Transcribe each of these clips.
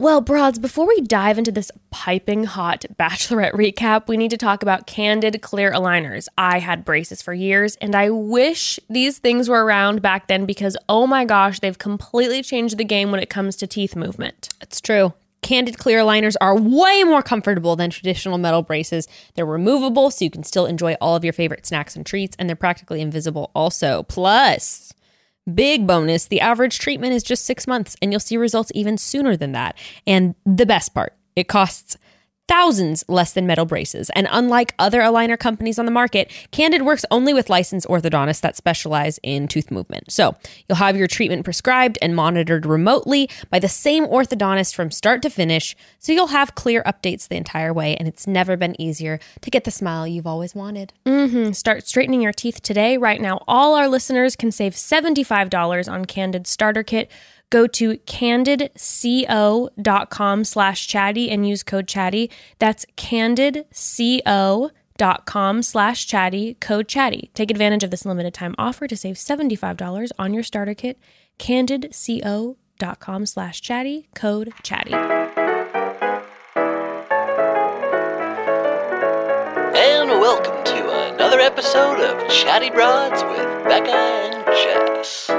Well, broads, before we dive into this piping hot bachelorette recap, we need to talk about candid clear aligners. I had braces for years and I wish these things were around back then because oh my gosh, they've completely changed the game when it comes to teeth movement. It's true. Candid clear aligners are way more comfortable than traditional metal braces. They're removable, so you can still enjoy all of your favorite snacks and treats, and they're practically invisible also. Plus, big bonus the average treatment is just six months, and you'll see results even sooner than that. And the best part, it costs thousands less than metal braces. And unlike other aligner companies on the market, Candid works only with licensed orthodontists that specialize in tooth movement. So you'll have your treatment prescribed and monitored remotely by the same orthodontist from start to finish. So you'll have clear updates the entire way, and it's never been easier to get the smile you've always wanted. Mm-hmm. Start straightening your teeth today. Right now, all our listeners can save $75 on Candid Starter Kit. Go to candidco.com slash chatty and use code chatty. That's candidco.com slash chatty, code chatty. Take advantage of this limited time offer to save $75 on your starter kit. candidco.com slash chatty, code chatty. And welcome to another episode of Chatty Broads with Becca and Jess.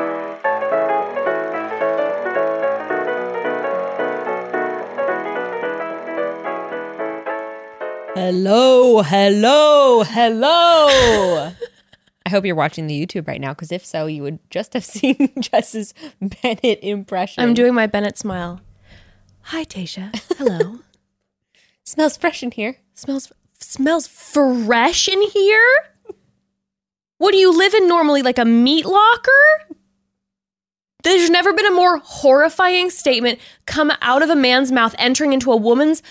Hello, hello, hello. I hope you're watching the YouTube right now because if so, you would just have seen Jess's Bennett impression. I'm doing my Bennett smile. Hi, Tayshia. Hello. Smells fresh in here. smells smells fresh in here. What do you live in normally? Like a meat locker? There's never been a more horrifying statement come out of a man's mouth entering into a woman's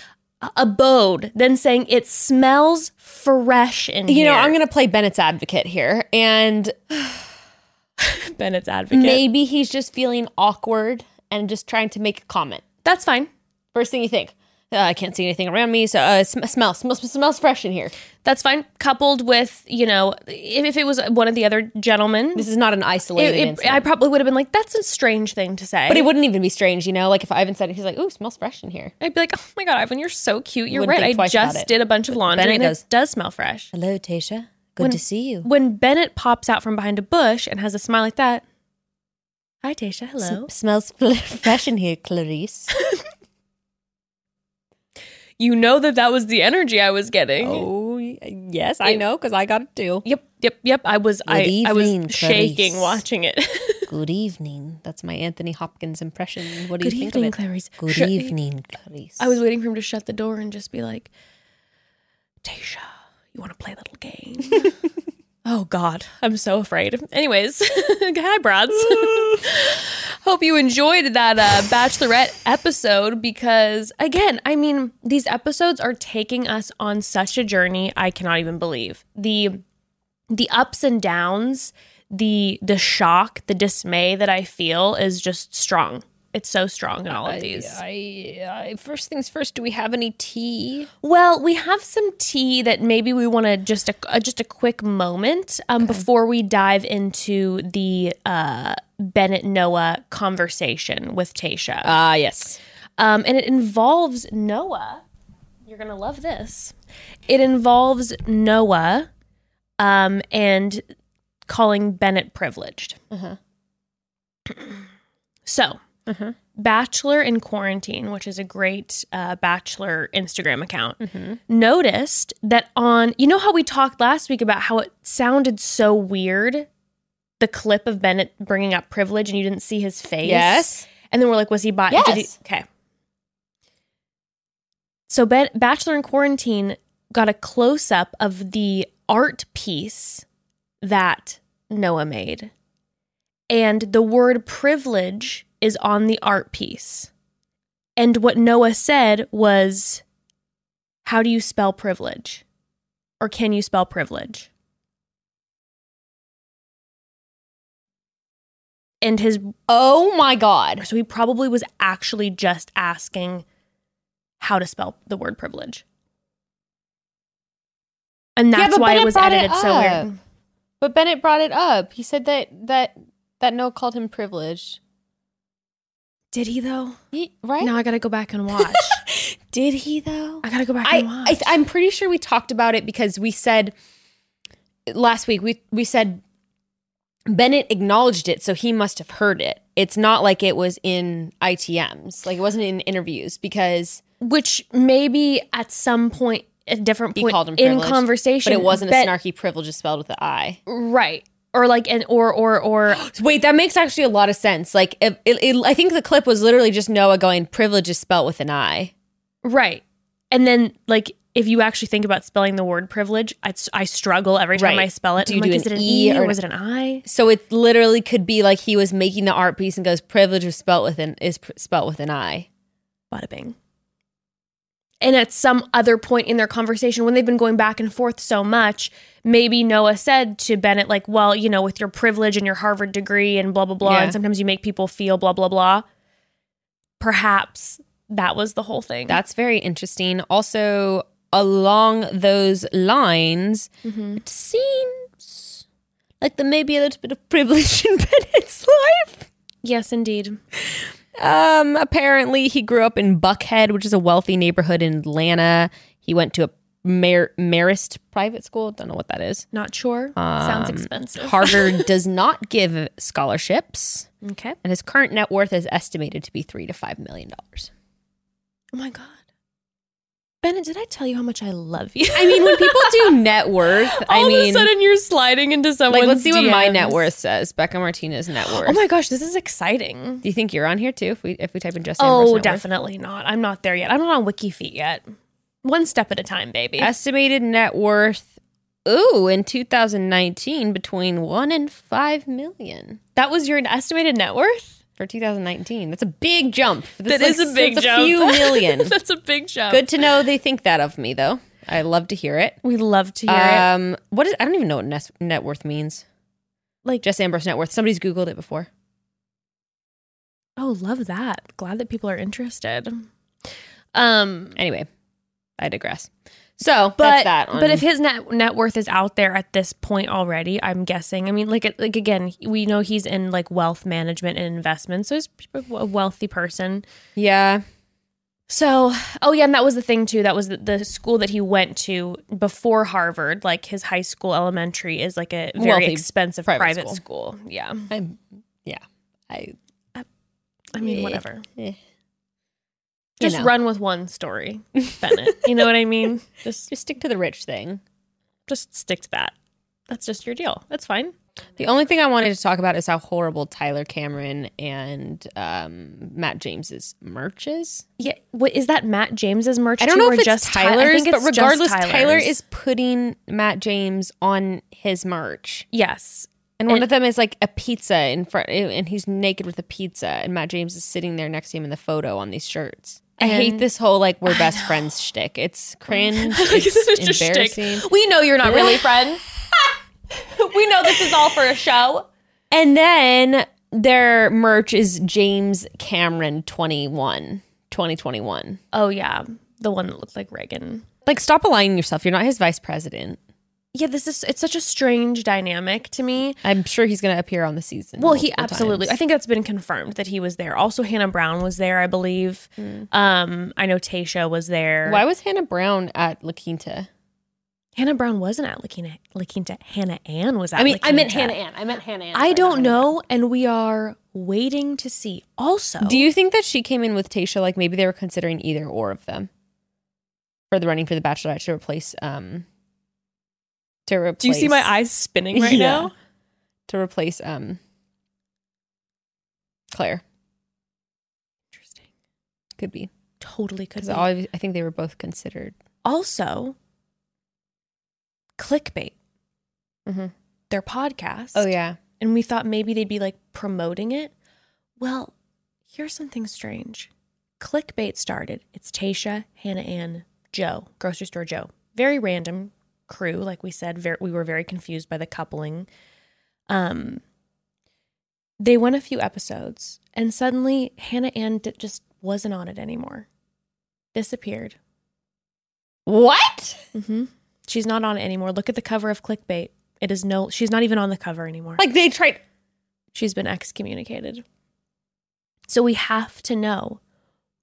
abode than saying it smells fresh in You here. know, I'm going to play Bennett's advocate here. And Bennett's advocate. maybe he's just feeling awkward and just trying to make a comment. That's fine. First thing you think, uh, I can't see anything around me. So uh, sm- smells, smells, smells fresh in here. That's fine. Coupled with, you know, if, if it was one of the other gentlemen, This is not an isolated it- incident. I probably would have been like, that's a strange thing to say. but it wouldn't even be strange, you know? Like if Ivan said it, he's like, ooh, smells fresh in here. I'd be like, oh my God, Ivan, you're so cute. You're Wouldn't right. I just did a bunch of laundry Bennett and goes- it does smell fresh. Hello, Tayshia. Good When- to see you. When Bennett pops out from behind a bush and has a smile like that, hi, Tayshia. Hello. smells fresh in here, Clarice. You know that that was the energy I was getting. oh, yes, I It- know because I got it too. Yep, yep, yep. I was, I, I was evening, shaking watching it. Good evening. That's my Anthony Hopkins impression. What do Good you think evening, of it? Clarice. Good Shut- evening, Clarice. I was waiting for him to shut the door and just be like, Tayshia, you want to play a little game? oh, God. I'm so afraid. Anyways, hi, Brads. Hope you enjoyed that uh, Bachelorette episode because, again, I mean, these episodes are taking us on such a journey I cannot even believe. The the ups and downs, the the shock, the dismay that I feel is just strong. It's so strong in all of these. I, I, first things first. Do we have any tea? Well, we have some tea that maybe we want to just a uh, just a quick moment um, before we dive into the uh, Bennett Noah conversation with Tayshia, Ah, yes. um, and it involves Noah. You're gonna love this. It involves Noah um, and calling Bennett privileged. So, Bachelor in Quarantine, which is a great uh, Bachelor Instagram account, noticed that on, you know how we talked last week about how it sounded so weird? The clip of Bennett bringing up privilege and you didn't see his face. Yes. And then we're like, was he bi? Did he, Yes. okay. So, ben, Bachelor in Quarantine got a close up of the art piece that Noah made. And the word privilege is on the art piece. And what Noah said was, How do you spell privilege? Or can you spell privilege? And his, Oh my God. so he probably was actually just asking how to spell the word privilege. And that's but why it was brought it edited so weird. But Bennett brought it up. He said that that that Noah called him privileged. Did he though? He- right? Now I gotta go back and watch. Did he though? I gotta go back I, and watch. I I'm pretty sure we talked about it because we said last week we we said Bennett acknowledged it, so he must have heard it. It's not like it was in ITMs, like it wasn't in interviews because Which maybe at some point, at a different point called him in conversation, but it wasn't a snarky privilege spelled with the I. right? Or like and or or or Wait, that makes actually a lot of sense. Like, it, it, it- I think the clip was literally just Noah going, "Privilege is spelled with an I." right, and then like if you actually think about spelling the word privilege, I, I struggle every time Right. I spell it. Do I'm you like, do is an it an E E or or was it an I? So it literally could be like he was making the art piece and goes, "Privilege is spelled with an is pr- spelled with an I." Bada bing. And at some other point in their conversation, when they've been going back and forth so much, maybe Noah said to Bennett, like, well, you know, with your privilege and your Harvard degree and blah, blah, blah, Yeah. and sometimes you make people feel blah, blah, blah. Perhaps that was the whole thing. That's very interesting. Also, along those lines, Mhm. it seems like there may be a little bit of privilege in Bennett's life. yes, indeed. Um, apparently, he grew up in Buckhead, which is a wealthy neighborhood in Atlanta. He went to a Mar- Marist private school. Don't know what that is. Not sure. Sounds Um, expensive. Harvard does not give scholarships, okay. and his current net worth is estimated to be three to five million dollars. Oh my God. Bennett, did I tell you how much I love you? I mean, when people do net worth, I mean All of a sudden you're sliding into someone's like let's see what my net worth says. Becca Martinez net worth. Oh my gosh, this is exciting. Do you think you're on here too? If we if we type in just Oh, net worth? definitely not. I'm not there yet. I'm not on Wiki WikiFeet yet. One step at a time, baby. estimated net worth. Ooh, in 2019, between one and five million that was your estimated net worth? For 2019. That's a big jump. That's That is a big that's jump. A few million. That's a big jump. Good to know they think that of me, though. I love to hear it. We love to hear it. Um, what is? I don't even know what net, net worth means. Like, Jess Ambrose net worth. Somebody's googled it before. oh, love that. Glad that people are interested. Um, Anyway, I digress. So but that's that. On, but if his net net worth is out there at this point already, I'm guessing. I mean, like like again, we know he's in like wealth management and investment, so he's a wealthy person. yeah, So, oh yeah, and that was the thing too. That was the, the school that he went to before Harvard. Like his high school, elementary is like a very Wealthy expensive private private, school. school. Yeah, I'm. Yeah, I. I mean, Eh, whatever. eh. Just know. run with one story, Bennett. you know what I mean? Just Just stick to the rich thing. just stick to that. That's just your deal. That's fine. The only thing I wanted to talk about is how horrible Tyler Cameron and um, Matt James's merch is. Yeah, what is that? Matt James's merch? I don't too, know if it's just Ty- Tyler's, but regardless, Tyler is putting Matt James on his merch. yes. And one And- of them is like a pizza in front, and he's naked with a pizza, and Matt James is sitting there next to him in the photo on these shirts. I hate this whole like we're best friends shtick. It's cringe. It's embarrassing. We know you're not really friends. we know this is all for a show. And then their merch is James Cameron 21, 2021. Oh yeah, the one that looks like Reagan. Like, stop aligning yourself. You're not his vice president. Yeah, this is it's such a strange dynamic to me. I'm sure he's going to appear on the season. Well, he absolutely. I think that's been confirmed that he was there. Also, Hannah Brown was there, I believe. Um, I know Tayshia was there. Why was Hannah Brown at La Quinta? Hannah Brown wasn't at La Quinta. La Quinta. Hannah Ann was at. I mean, I meant Hannah Ann. I meant Hannah Ann. I don't know, and we are waiting to see. Also, Do you think that she came in with Tayshia? Like maybe they were considering either or of them for the running for the Bachelorette to replace. um To replace. do you see my eyes spinning right Yeah. now? To replace um Clare Interesting. could be Totally could be. I think they were both considered. also, clickbait. Mm-hmm. Their podcast. Oh yeah, and we thought maybe they'd be like promoting it. Well, here's something strange. Clickbait started. It's Tayshia, Hannah Ann, Joe, grocery store Joe. Very random crew, like we said. Very, we were very confused by the coupling. Um, they went a few episodes, and suddenly Hannah Ann d- just wasn't on it anymore. Disappeared. what? hmm She's not on it anymore. Look at the cover of Clickbait. It is no. She's not even on the cover anymore. Like they tried. She's been excommunicated. So we have to know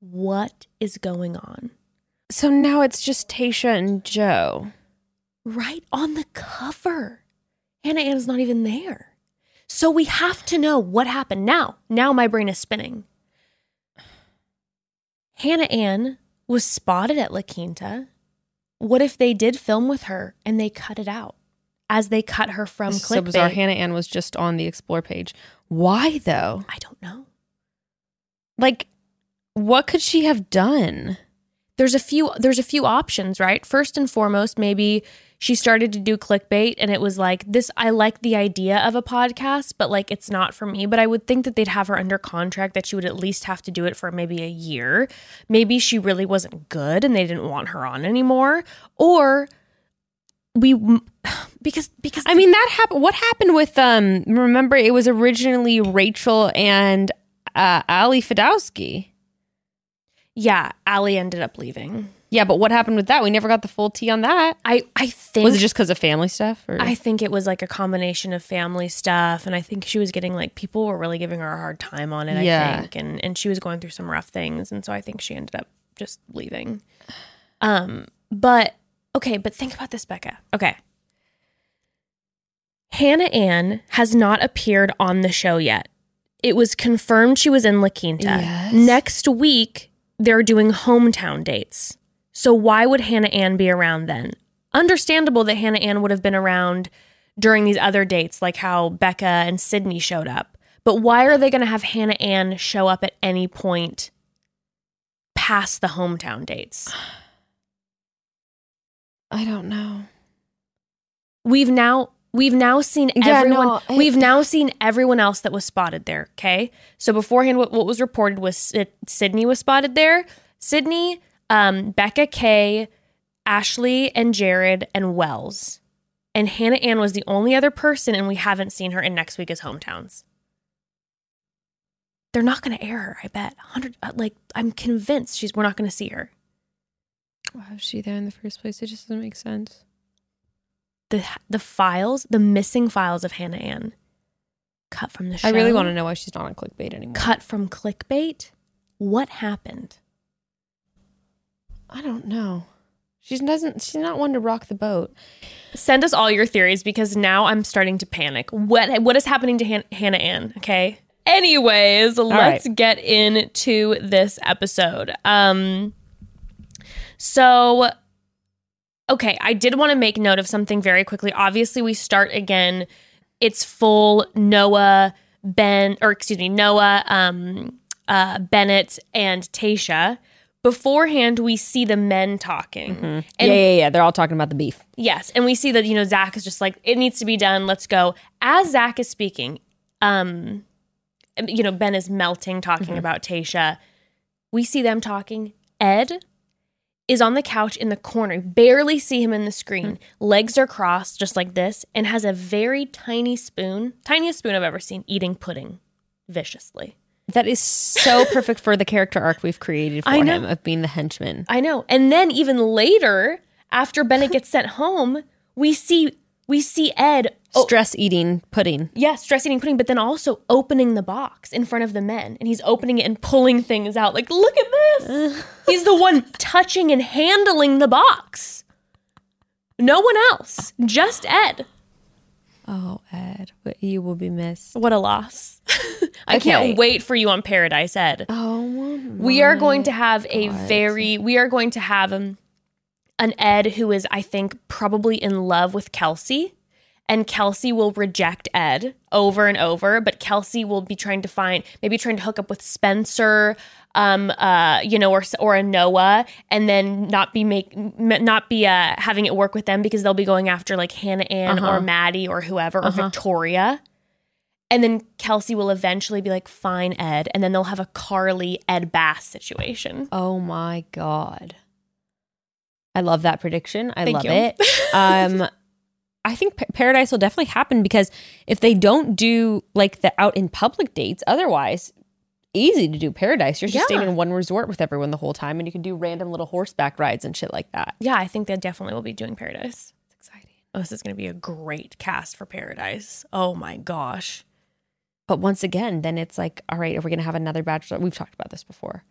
what is going on. So now it's just Tayshia and Joe. Right on the cover. Hannah Ann is not even there. So we have to know what happened now. Now my brain is spinning. Hannah Ann was spotted at La Quinta. What if they did film with her and they cut it out as they cut her from This is so bizarre. Hannah Ann was just on the explore page. Why though? I don't know. Like, what could she have done? there's a few there's a few options, right? First and foremost, maybe she started to do clickbait and it was like this I like the idea of a podcast, but like it's not for me, but I would think that they'd have her under contract that she would at least have to do it for maybe a year. Maybe she really wasn't good and they didn't want her on anymore or we because because I mean, that happened. What happened with um? Remember, it was originally Rachel and uh, Ali Fedotowsky. yeah, ali ended up leaving. Yeah, but what happened with that? We never got the full tea on that. I I think Was it just because of family stuff? Or? I think it was like a combination of family stuff, and I think she was getting like people were really giving her a hard time on it. Yeah. I think, and and she was going through some rough things, and so I think she ended up just leaving. Um, but okay, but think about this, Becca. Okay, Hannah Ann has not appeared on the show yet. It was confirmed she was in La Quinta. Yes. Next week, they're doing hometown dates. So why would Hannah Ann be around then? Understandable that Hannah Ann would have been around during these other dates, like how Becca and Sydney showed up. But why are they going to have Hannah Ann show up at any point past the hometown dates? I don't know. We've now we've now seen Yeah, everyone. no, I- we've now seen everyone else that was spotted there. Okay, so beforehand, what, what was reported was Sydney was spotted there. Sydney, um, Becca Kay, Ashley, and Jared and Wells, and Hannah Ann was the only other person, and we haven't seen her. in next week is hometowns. They're not going to air her. I bet. Hundred. uh, Like I'm convinced she's. We're not going to see her. Why was she there in the first place? It just doesn't make sense. The the files, the missing files of Hannah Ann, cut from the show. I really want to know why she's not on clickbait anymore. cut from clickbait. What happened? I don't know. She doesn't. She's not one to rock the boat. Send us all your theories because now I'm starting to panic. What what is happening to Han- Hannah Ann? Okay. Anyways, let's right. get into this episode. Um so okay, I did want to make note of something very quickly. Obviously, we start again. It's full Noah, Ben, or excuse me, Noah, um, uh, Bennett, and Tayshia. Beforehand, we see the men talking. Mm-hmm. And yeah, yeah, yeah. They're all talking about the beef. Yes, and we see that you know Zac is just like it needs to be done. Let's go. As Zac is speaking, um, you know Ben is melting, talking mm-hmm. about Tayshia. We see them talking. Ed is on the couch in the corner. Barely see him in the screen. Mm-hmm. Legs are crossed, just like this, and has a very tiny spoon, tiniest spoon I've ever seen, eating pudding viciously. That is so perfect for the character arc we've created for I know. him of being the henchman. I know. And then even later, after Bennett gets sent home, we see we see Ed oh, Stress eating pudding. yeah, stress eating pudding, but then also opening the box in front of the men. And he's opening it and pulling things out. Like, look at this. he's the one touching and handling the box. No one else, just Ed. Oh, Ed, but you will be missed. What a loss. I Okay. can't wait for you on Paradise, Ed. Oh, we are going to have a very we are going to have um, an ed who is i think probably in love with kelsey and kelsey will reject ed over and over but kelsey will be trying to find maybe trying to hook up with spencer um uh you know or or a noah and then not be make not be uh having it work with them because they'll be going after like hannah ann or maddie or whoever or victoria and then Kelsey will eventually be like, fine, Ed. And then they'll have a Carly Ed Bass situation. Oh my god. I love that prediction. I Thank love you. it. Um I think Pa- Paradise will definitely happen because if they don't do like the out in public dates, otherwise easy to do Paradise. You're just Yeah. staying in one resort with everyone the whole time and you can do random little horseback rides and shit like that. Yeah, I think they definitely will be doing Paradise. It's exciting. Oh, this is going to be a great cast for Paradise. Oh my gosh. But once again, then it's like, all right, are we going to have another bachelor? We've talked about this before.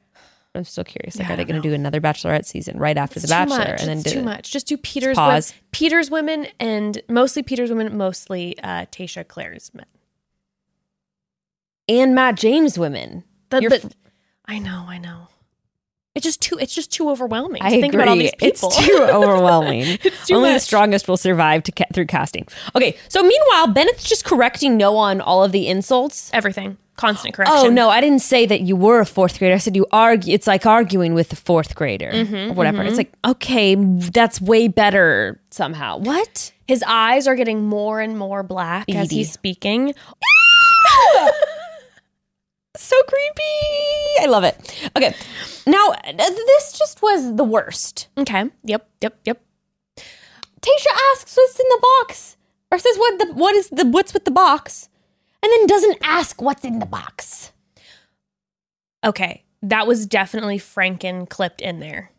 I'm still curious. Like, Yeah, are they going to do another bachelorette season right after It's the bachelor? Much. And then do too much. Just do Peter's pause. wo- Peter's women and mostly Peter's women, mostly uh, Tayshia Clare's men. And Matt James women. The, You're but f- I know, I know. It's just too. It's just too overwhelming. I to think about all these people. It's too overwhelming. It's too Only the strongest will survive to ca- through casting. Okay, so meanwhile, Bennett's just correcting Noah on all of the insults. Everything. Constant correction. Oh no, I didn't say that you were a fourth grader. I said you argue. It's like arguing with the fourth grader Mm-hmm, or whatever. It's like okay, that's way better somehow. What? His eyes are getting more and more black as he's speaking. So creepy. I love it. Okay, now this just was the worst. Okay. Yep. Yep. Yep. Tayshia asks what's in the box, or says what the what is the what's with the box, and then doesn't ask what's in the box. Okay. That was definitely Franken clipped in there.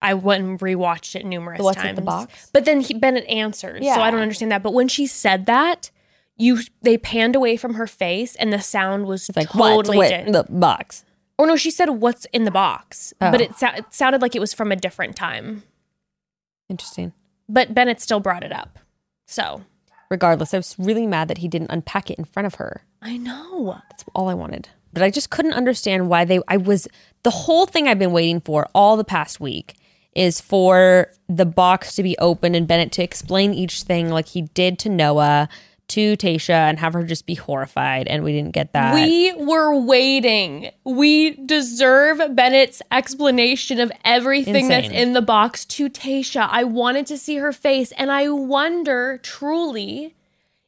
I went and rewatched it numerous The what's in times. the box? But then he, Bennett answers, Yeah. so I don't understand that. But when she said that, you they panned away from her face, and the sound was It's like totally what's di- in the box. Or no, she said what's in the box, Oh. but it, sou- it sounded like it was from a different time. Interesting. But Bennett still brought it up. So Regardless, I was really mad that he didn't unpack it in front of her. I know. That's all I wanted. But I just couldn't understand why they I was the whole thing I've been waiting for all the past week is for the box to be opened and Bennett to explain each thing like he did to Noah, to Tayshia, and have her just be horrified. And we didn't get that. We were waiting. We deserve Bennett's explanation of everything that's in the box to Tayshia. I wanted to see her face, and I wonder truly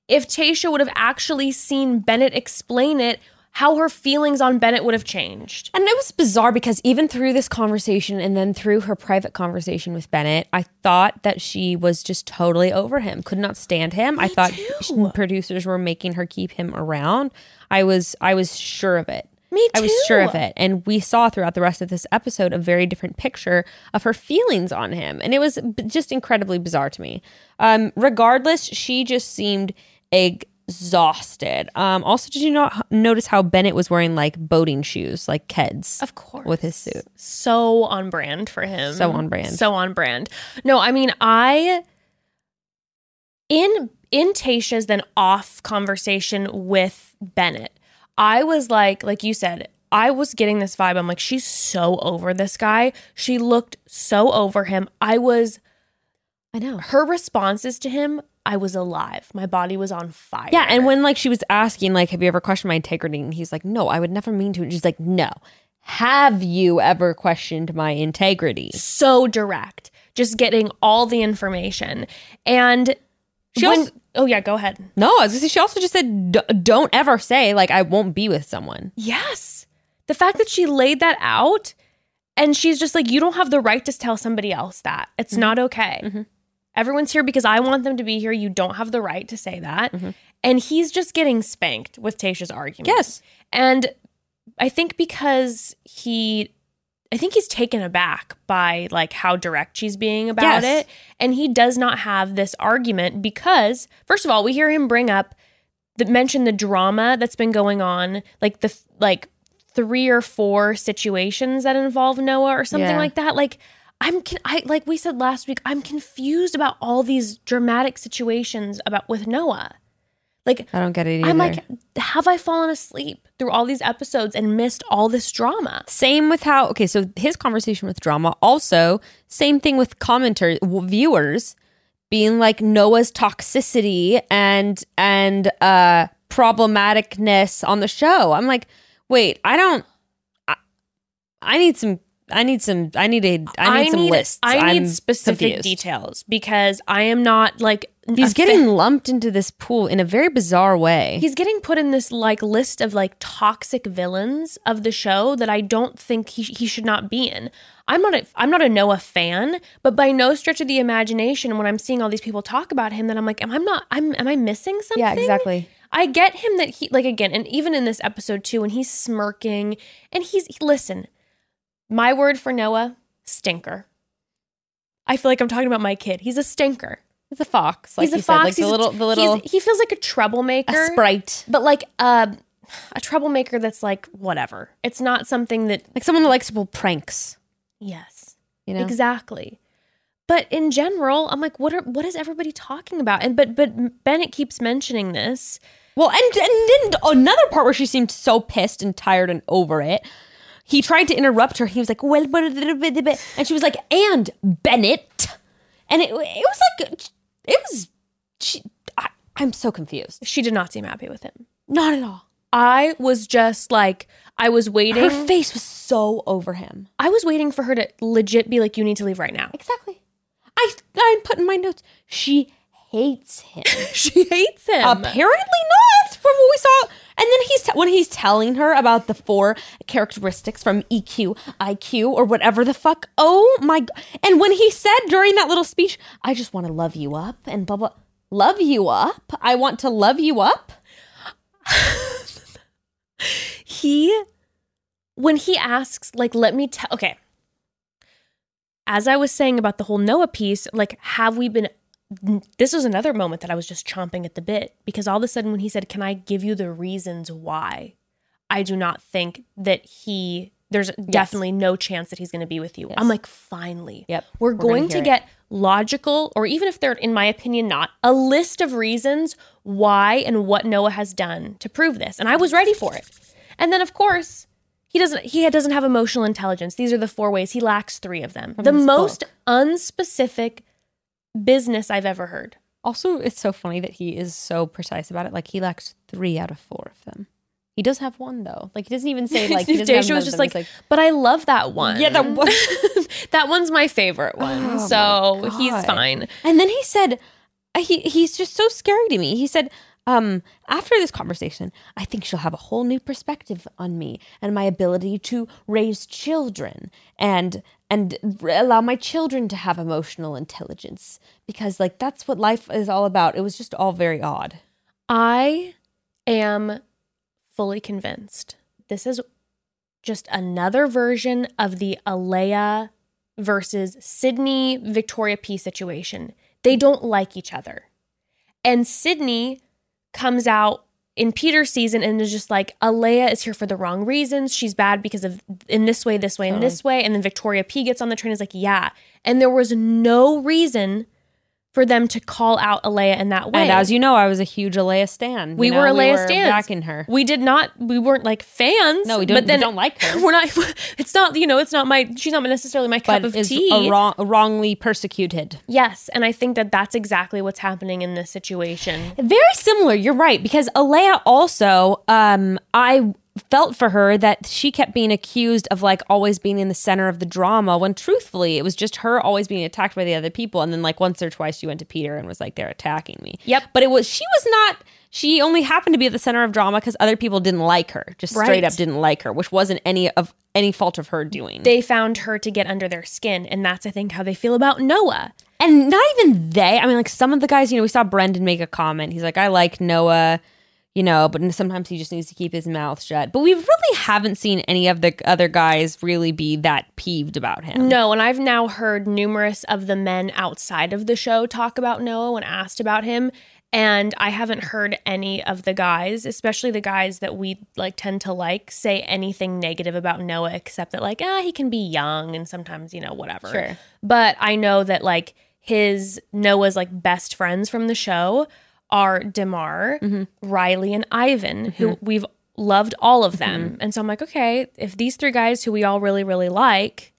if Tayshia would have actually seen Bennett explain it, how her feelings on Bennett would have changed. And it was bizarre because even through this conversation and then through her private conversation with Bennett, I thought that she was just totally over him, could not stand him. I thought too. producers were making her keep him around. I was I was sure of it. Me too. I was sure of it. And we saw throughout the rest of this episode a very different picture of her feelings on him. And it was b- just incredibly bizarre to me. Um, regardless, she just seemed exhausted. Um, also, did you not notice how Bennett was wearing like boating shoes, like Keds? Of course. With his suit. so on brand for him. So on brand. So on brand. No, I mean, I in in Tayshia's then off conversation with Bennett, I was like, like you said, I was getting this vibe. I'm like, she's so over this guy. She looked so over him. I was I know. her responses to him. I was alive. My body was on fire. Yeah, and when like she was asking, like, have you ever questioned my integrity? And he's like, no, I would never mean to. And she's like, no. Have you ever questioned my integrity? so direct, just getting all the information. And She when, also- oh yeah, go ahead. No, I was gonna say, she also just said, don't ever say like I won't be with someone. Yes. The fact that she laid that out and she's just like, you don't have the right to tell somebody else that. It's Mm-hmm. not okay. Everyone's here because I want them to be here. You don't have the right to say that. Mm-hmm. And he's just getting spanked with Tayshia's argument. Yes. And I think because he I think he's taken aback by like how direct she's being about Yes. it. And he does not have this argument because, first of all, we hear him bring up that mention the drama that's been going on, like the like three or four situations that involve Noah or something Yeah. like that. Like I'm con- I like we said last week, I'm confused about all these dramatic situations about with Noah. Like I don't get it either. I'm like, have I fallen asleep through all these episodes and missed all this drama? Same with how okay, so his conversation with drama. Also, same thing with commenters, viewers being like Noah's toxicity and and uh problematicness on the show. I'm like, wait, I don't. I, I need some. I need some. I need a. I need some lists. I need I'm specific confused. details because I am not like He's getting fa- lumped into this pool in a very bizarre way. he's getting put in this like list of like toxic villains of the show that I don't think he he should not be in. I'm not a I'm not a Noah fan, but by no stretch of the imagination, when I'm seeing all these people talk about him, that I'm like, am I not? I'm am I missing something? yeah, exactly. I get him that he like again, and even in this episode too, when he's smirking and he's listen, my word for Noah, stinker. I feel like I'm talking about my kid. He's a stinker. He's a fox. Like he's a fox. Said. Like he's the little, a, the little he's- he feels like a troublemaker, a sprite, but like uh, a troublemaker that's like whatever. It's not something that like someone that likes to pull pranks. yes, You know, exactly. But in general, I'm like, what are what is everybody talking about? And but but Bennett keeps mentioning this. Well, and and then another part where she seemed so pissed and tired and over it. He tried to interrupt her. He was like, "Well, but and she was like, "And Bennett," and it it was like it was. She, I, I'm so confused. She did not seem happy with him. Not at all. I was just like, I was waiting. Her face was so over him. I was waiting for her to legit be like, you need to leave right now. Exactly. I I put in my notes. She hates him. she hates him. Apparently not from what we saw. And then he's when he's telling her about the four characteristics from EQ, IQ, or whatever the fuck. Oh my! And when he said during that little speech, "I just want to love you up," and blah blah, love you up. I want to love you up. he when he asks like let me tell okay as i was saying about the whole noah piece like have we been this was another moment that i was just chomping at the bit because all of a sudden when he said can i give you the reasons why? I do not think that he there's definitely no chance that he's going to be with you. Yes. i'm like finally. Yep, we're, we're going it. get logical or even if they're in my opinion not a list of reasons why and what noah has done to prove this. And i was ready for it. And then of course he doesn't he doesn't have emotional intelligence. These are the four ways. He lacks three of them. The most book. unspecific business i've ever heard Also, it's so funny that he is so precise about it. Like he lacks three out of four of them. He does have one though. Like he doesn't even say like he doesn't have was just them. like, but i love that one Yeah, that one- that one's my favorite one Oh so he's fine And then he said, uh, he he's just so scary to me. He said, um, after this conversation, I think she'll have a whole new perspective on me and my ability to raise children and and allow my children to have emotional intelligence because like that's what life is all about. It was just all very odd. I am fully convinced this is just another version of the Alayah versus Sydney Victoria P situation. They don't like each other. And Sydney comes out in Peter's season and is just like, Alayah is here for the wrong reasons. She's bad because of in this way, this way, and this way. And then Victoria P gets on the train and is like, yeah. And there was no reason for them to call out Alayah in that way. And as you know, I was a huge Alayah stan. You We know, were Alayah were stans. backing her. We did not. We weren't like fans. No, we don't- But then we don't like her. We're not. It's not. You know. It's not my. She's not necessarily my cup But of is tea. a wrong, wrongly persecuted. yes, and I think that that's exactly what's happening in this situation. Very similar. You're right because Alayah also, um, I felt for her that she kept being accused of like always being in the center of the drama when truthfully it was just her always being attacked by the other people and then like once or twice she went to Peter and was like they're attacking me. Yep. But it was she was not she only happened to be at the center of drama because other people didn't like her. Just straight up didn't like her, which wasn't any of any fault of her doing. They found her to get under their skin, and that's I think how they feel about Noah. and not even they. I mean, like some of the guys, you know, we saw Brendan make a comment. He's like, I like Noah, you know, but sometimes he just needs to keep his mouth shut. But we really haven't seen any of the other guys really be that peeved about him. No, and I've now heard numerous of the men outside of the show talk about Noah when asked about him. And I haven't heard any of the guys, especially the guys that we like tend to like, say anything negative about Noah except that like, ah, he can be young and sometimes, you know, whatever. Sure. But I know that like his Noah's like best friends from the show are Demar, mm-hmm. Riley, and Ivan, who mm-hmm. we've loved all of them. Mm-hmm. And so I'm like, okay, if these three guys who we all really, really like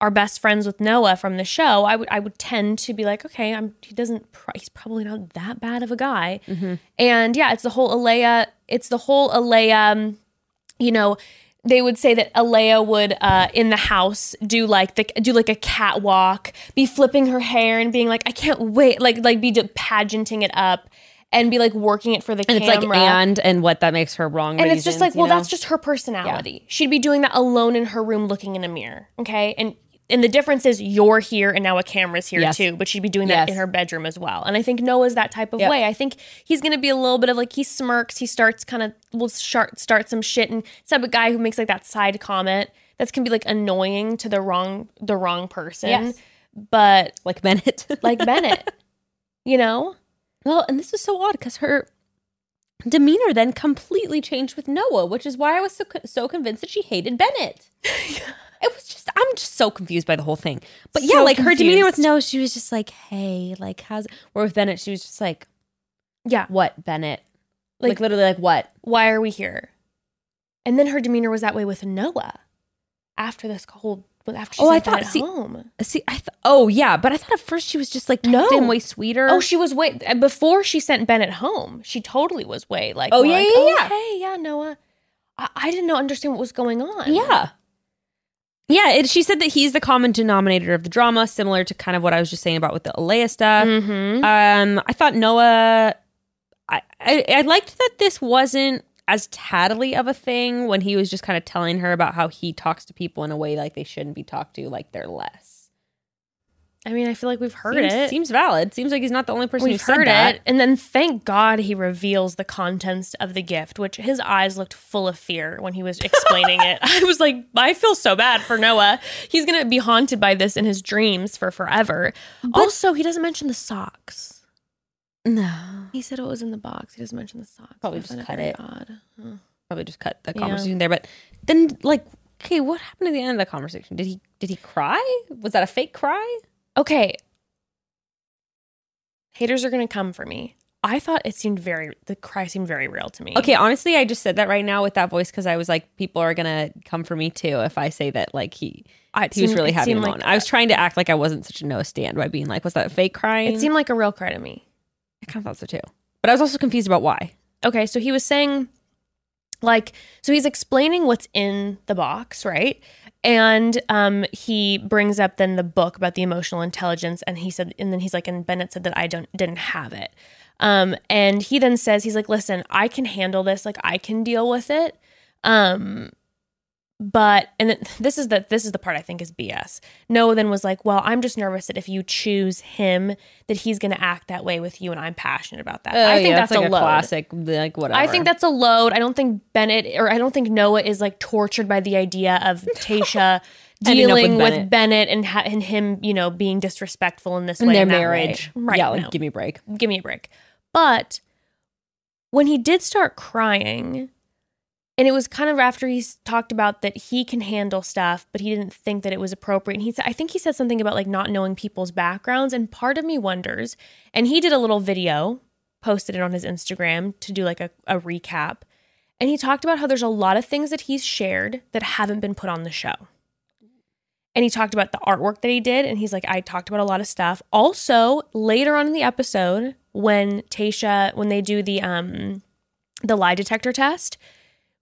are best friends with Noah from the show, I would I would tend to be like, okay, I'm he doesn't pr- he's probably not that bad of a guy. And yeah, it's the whole Alayah, it's the whole Alayah, um, you know, they would say that Alayah would uh, in the house do like the do like a catwalk, be flipping her hair and being like, I can't wait, like like be pageanting it up and be like working it for the And camera. it's like and and what that makes her wrong. And it's just like, well, know? that's just her personality. She'd be doing that alone in her room looking in a mirror. Okay. And and the difference is you're here and now a camera's here Yes. too, but she'd be doing that Yes. in her bedroom as well. And I think Noah's that type of Yep. way. I think he's gonna be a little bit of like he smirks, he starts kind of will start start some shit and type of guy who makes like that side comment that's can be like annoying to the wrong the wrong person. Yes. But like Bennett. like Bennett. You know? Well, and this was so odd because her demeanor then completely changed with Noah, which is why I was so so convinced that she hated Bennett. It was just I'm just so confused by the whole thing. But yeah, So like her demeanor was confused. Noah, she was just like, "Hey, like how's?" Where with Bennett, she was just like, Yeah. "What, Bennett?" Like, Like- literally, like what? Why are we here? And then her demeanor was that way with Noah after this whole after she Oh, I sent thought- Bennett see- home. See, I th- oh yeah, but I thought at first she was just like No. no, him way sweeter. Oh, she was way before she sent Bennett home. She totally was way like, Oh, yeah, like, yeah, oh, yeah. hey, yeah, Noah. I, I didn't know understand what was going on. Yeah. Yeah, it, she said that he's the common denominator of the drama, similar to kind of what I was just saying about with the Alayah stuff. Mm-hmm. Um, I thought Noah. I, I I liked that this wasn't as tattly of a thing when he was just kind of telling her about how he talks to people in a way like they shouldn't be talked to, like they're less. I mean, I feel like we've heard seems, it. Seems valid. Seems like he's not the only person We've heard that. it. And then thank God he reveals the contents of the gift, which his eyes looked full of fear when he was explaining it. I was like, I feel so bad for Noah. He's going to be haunted by this in his dreams for forever. also, he doesn't mention the socks. No, He said it was in the box. He doesn't mention the socks. Probably just cut it. Odd. Huh. probably just cut the Yeah. conversation there. But then, like, okay, what happened at the end of the conversation? Did he did he cry? Was that a fake cry? Okay. Haters are going to come for me. I thought it seemed very, the cry seemed very real to me. Okay, honestly, I just said that right now with that voice because I was like, people are gonna come for me too if I say that like he I, he was really having a seemed moment. like- I was trying to act like I wasn't such a no stand by being like, was that fake crying? It seemed like a real cry to me. I kind of thought so too, but I was also confused about why. okay, so he was saying, like, so he's explaining what's in the box, right? And um, he brings up then the book about the emotional intelligence, and he said, and then he's like, and Bennett said that I don't didn't have it. Um, and he then says, he's like, listen, I can handle this, like I can deal with it. Um, but and this is the this is the part I think is BS. Noah then was like, "Well, I'm just nervous that if you choose him, that he's going to act that way with you, and I'm passionate about that." Oh, I think that's Oh, like a load. classic, like whatever. I think that's a load. I don't think Bennett or I don't think Noah is like tortured by the idea of Tayshia up with dealing with Bennett. Bennett, and ha- and him, you know, being disrespectful in this in way their that way. marriage. Right? Yeah, like no. give me a break. give me a break. But when he did start crying, and it was kind of after he talked about that he can handle stuff, but he didn't think that it was appropriate. And he said, I think he said something about like not knowing people's backgrounds. And part of me wonders, and he did a little video, posted it on his Instagram to do like a, a recap. And he talked about how there's a lot of things that he's shared that haven't been put on the show. And he talked about the artwork that he did. And he's like, I talked about a lot of stuff. Also, later on in the episode, when Tayshia, when they do the um the lie detector test,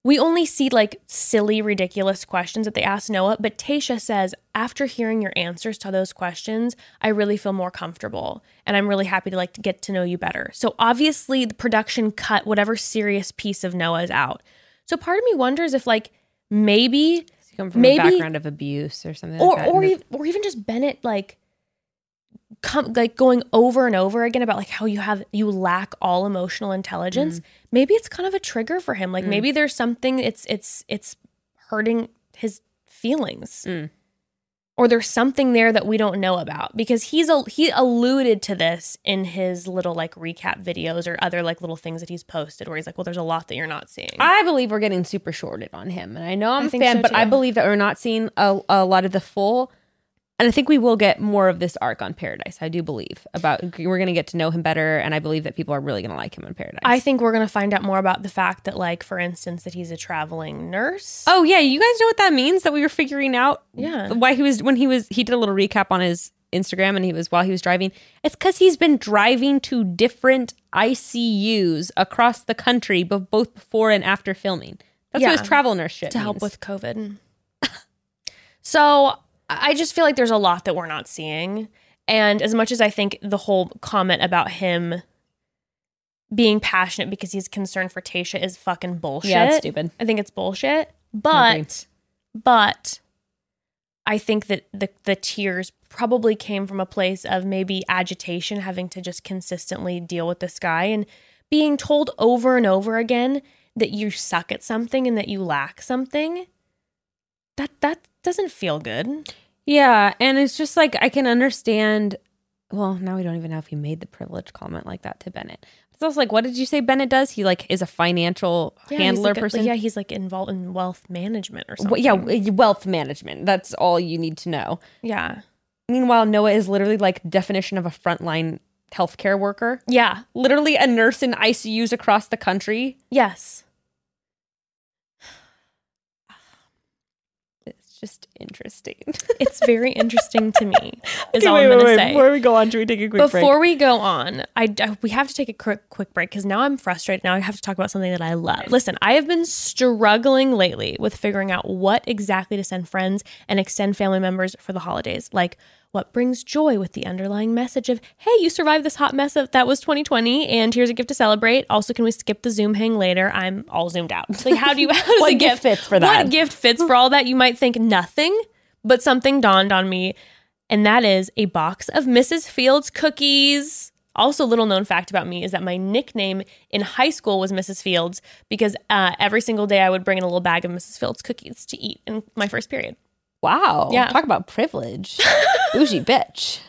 we only see like silly, ridiculous questions that they ask Noah. But Tayshia says, after hearing your answers to those questions, I really feel more comfortable and I'm really happy to like to get to know you better. So obviously the production cut whatever serious piece of Noah's out. So part of me wonders if like maybe come from Maybe- a background of abuse or something or like that? or ev- or even just Bennett like come like going over and over again about like how you have you lack all emotional intelligence. Maybe it's kind of a trigger for him. Like Mm. maybe there's something it's it's it's hurting his feelings. Mm. Or there's something there that we don't know about because he's a, he alluded to this in his little like recap videos or other like little things that he's posted where he's like, well, there's a lot that you're not seeing. I believe we're getting super shorted on him, and I know I'm I a fan, so, but I believe that we're not seeing a, a lot of the full. And I think we will get more of this arc on Paradise. I do believe about we're going to get to know him better, and I believe that people are really going to like him on Paradise. I think we're gonna find out more about the fact that, like, for instance, that he's a traveling nurse. oh yeah, you guys know what that means? That we were figuring out Yeah. why he was when he was he did a little recap on his Instagram, and he was while he was driving. It's because he's been driving to different ICUs across the country, but both before and after filming. That's what his travel nurse shit to help with COVID. so I just feel like there's a lot that we're not seeing. And as much as I think the whole comment about him being passionate because he's concerned for Tayshia is fucking bullshit. Yeah, it's stupid. I think it's bullshit. But but I think that the the tears probably came from a place of maybe agitation, having to just consistently deal with this guy and being told over and over again that you suck at something and that you lack something. That that doesn't feel good. Yeah, and it's just like I can understand well, now we don't even know if he made the privilege comment like that to Bennett. It's also like, what did you say Bennett does? He like is a financial Yeah, handler like a- person. yeah, he's like involved in wealth management or something. Well, yeah, wealth management. That's all you need to know. yeah, Meanwhile, Noah is literally like definition of a frontline healthcare worker. yeah. Literally a nurse in ICUs across the country. Yes. Just interesting. It's very interesting to me. Is all I'm gonna say. Before we go on, should we take a quick break? Before we go on, I, I- we have to take a quick quick break because now I'm frustrated. Now I have to talk about something that I love. Listen, I have been struggling lately with figuring out what exactly to send friends and extend family members for the holidays. Like what brings joy with the underlying message of, "Hey, you survived this hot mess of that was 2020, and here's a gift to celebrate." Also, can we skip the Zoom hang later? I'm all zoomed out. Like, how do you? How does What a gift fits for that? What gift fits for all that? You might think nothing, but something dawned on me and that is a box of Mrs. Fields cookies. Also, little known fact about me is that my nickname in high school was Mrs. Fields because uh, every single day I would bring in a little bag of Mrs. Fields cookies to eat in my first period. Wow. Yeah. Talk about privilege. Bougie bitch.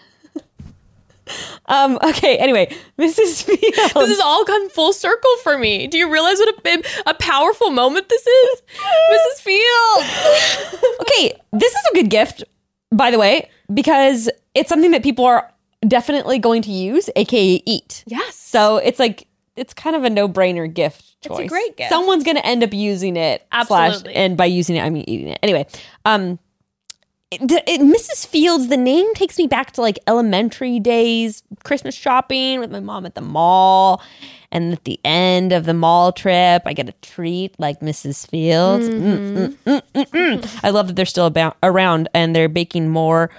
um, okay, anyway, Mrs. Fields. This has all come full circle for me. Do you realize what a, a powerful moment this is? Mrs. Fields. okay, this is a good gift, by the way, because it's something that people are definitely going to use, aka eat. Yes. So it's like it's kind of a no-brainer gift choice. It's a great gift. Someone's going to end up using it. slash- Absolutely. and by using it, I mean eating it. Anyway, um, it, it- Mrs. Fields, the name takes me back to like elementary days, Christmas shopping with my mom at the mall. And at the end of the mall trip, I get a treat like Mrs. Fields. Mm, mm, mm, mm, mm. I love that they're still about, around and they're baking more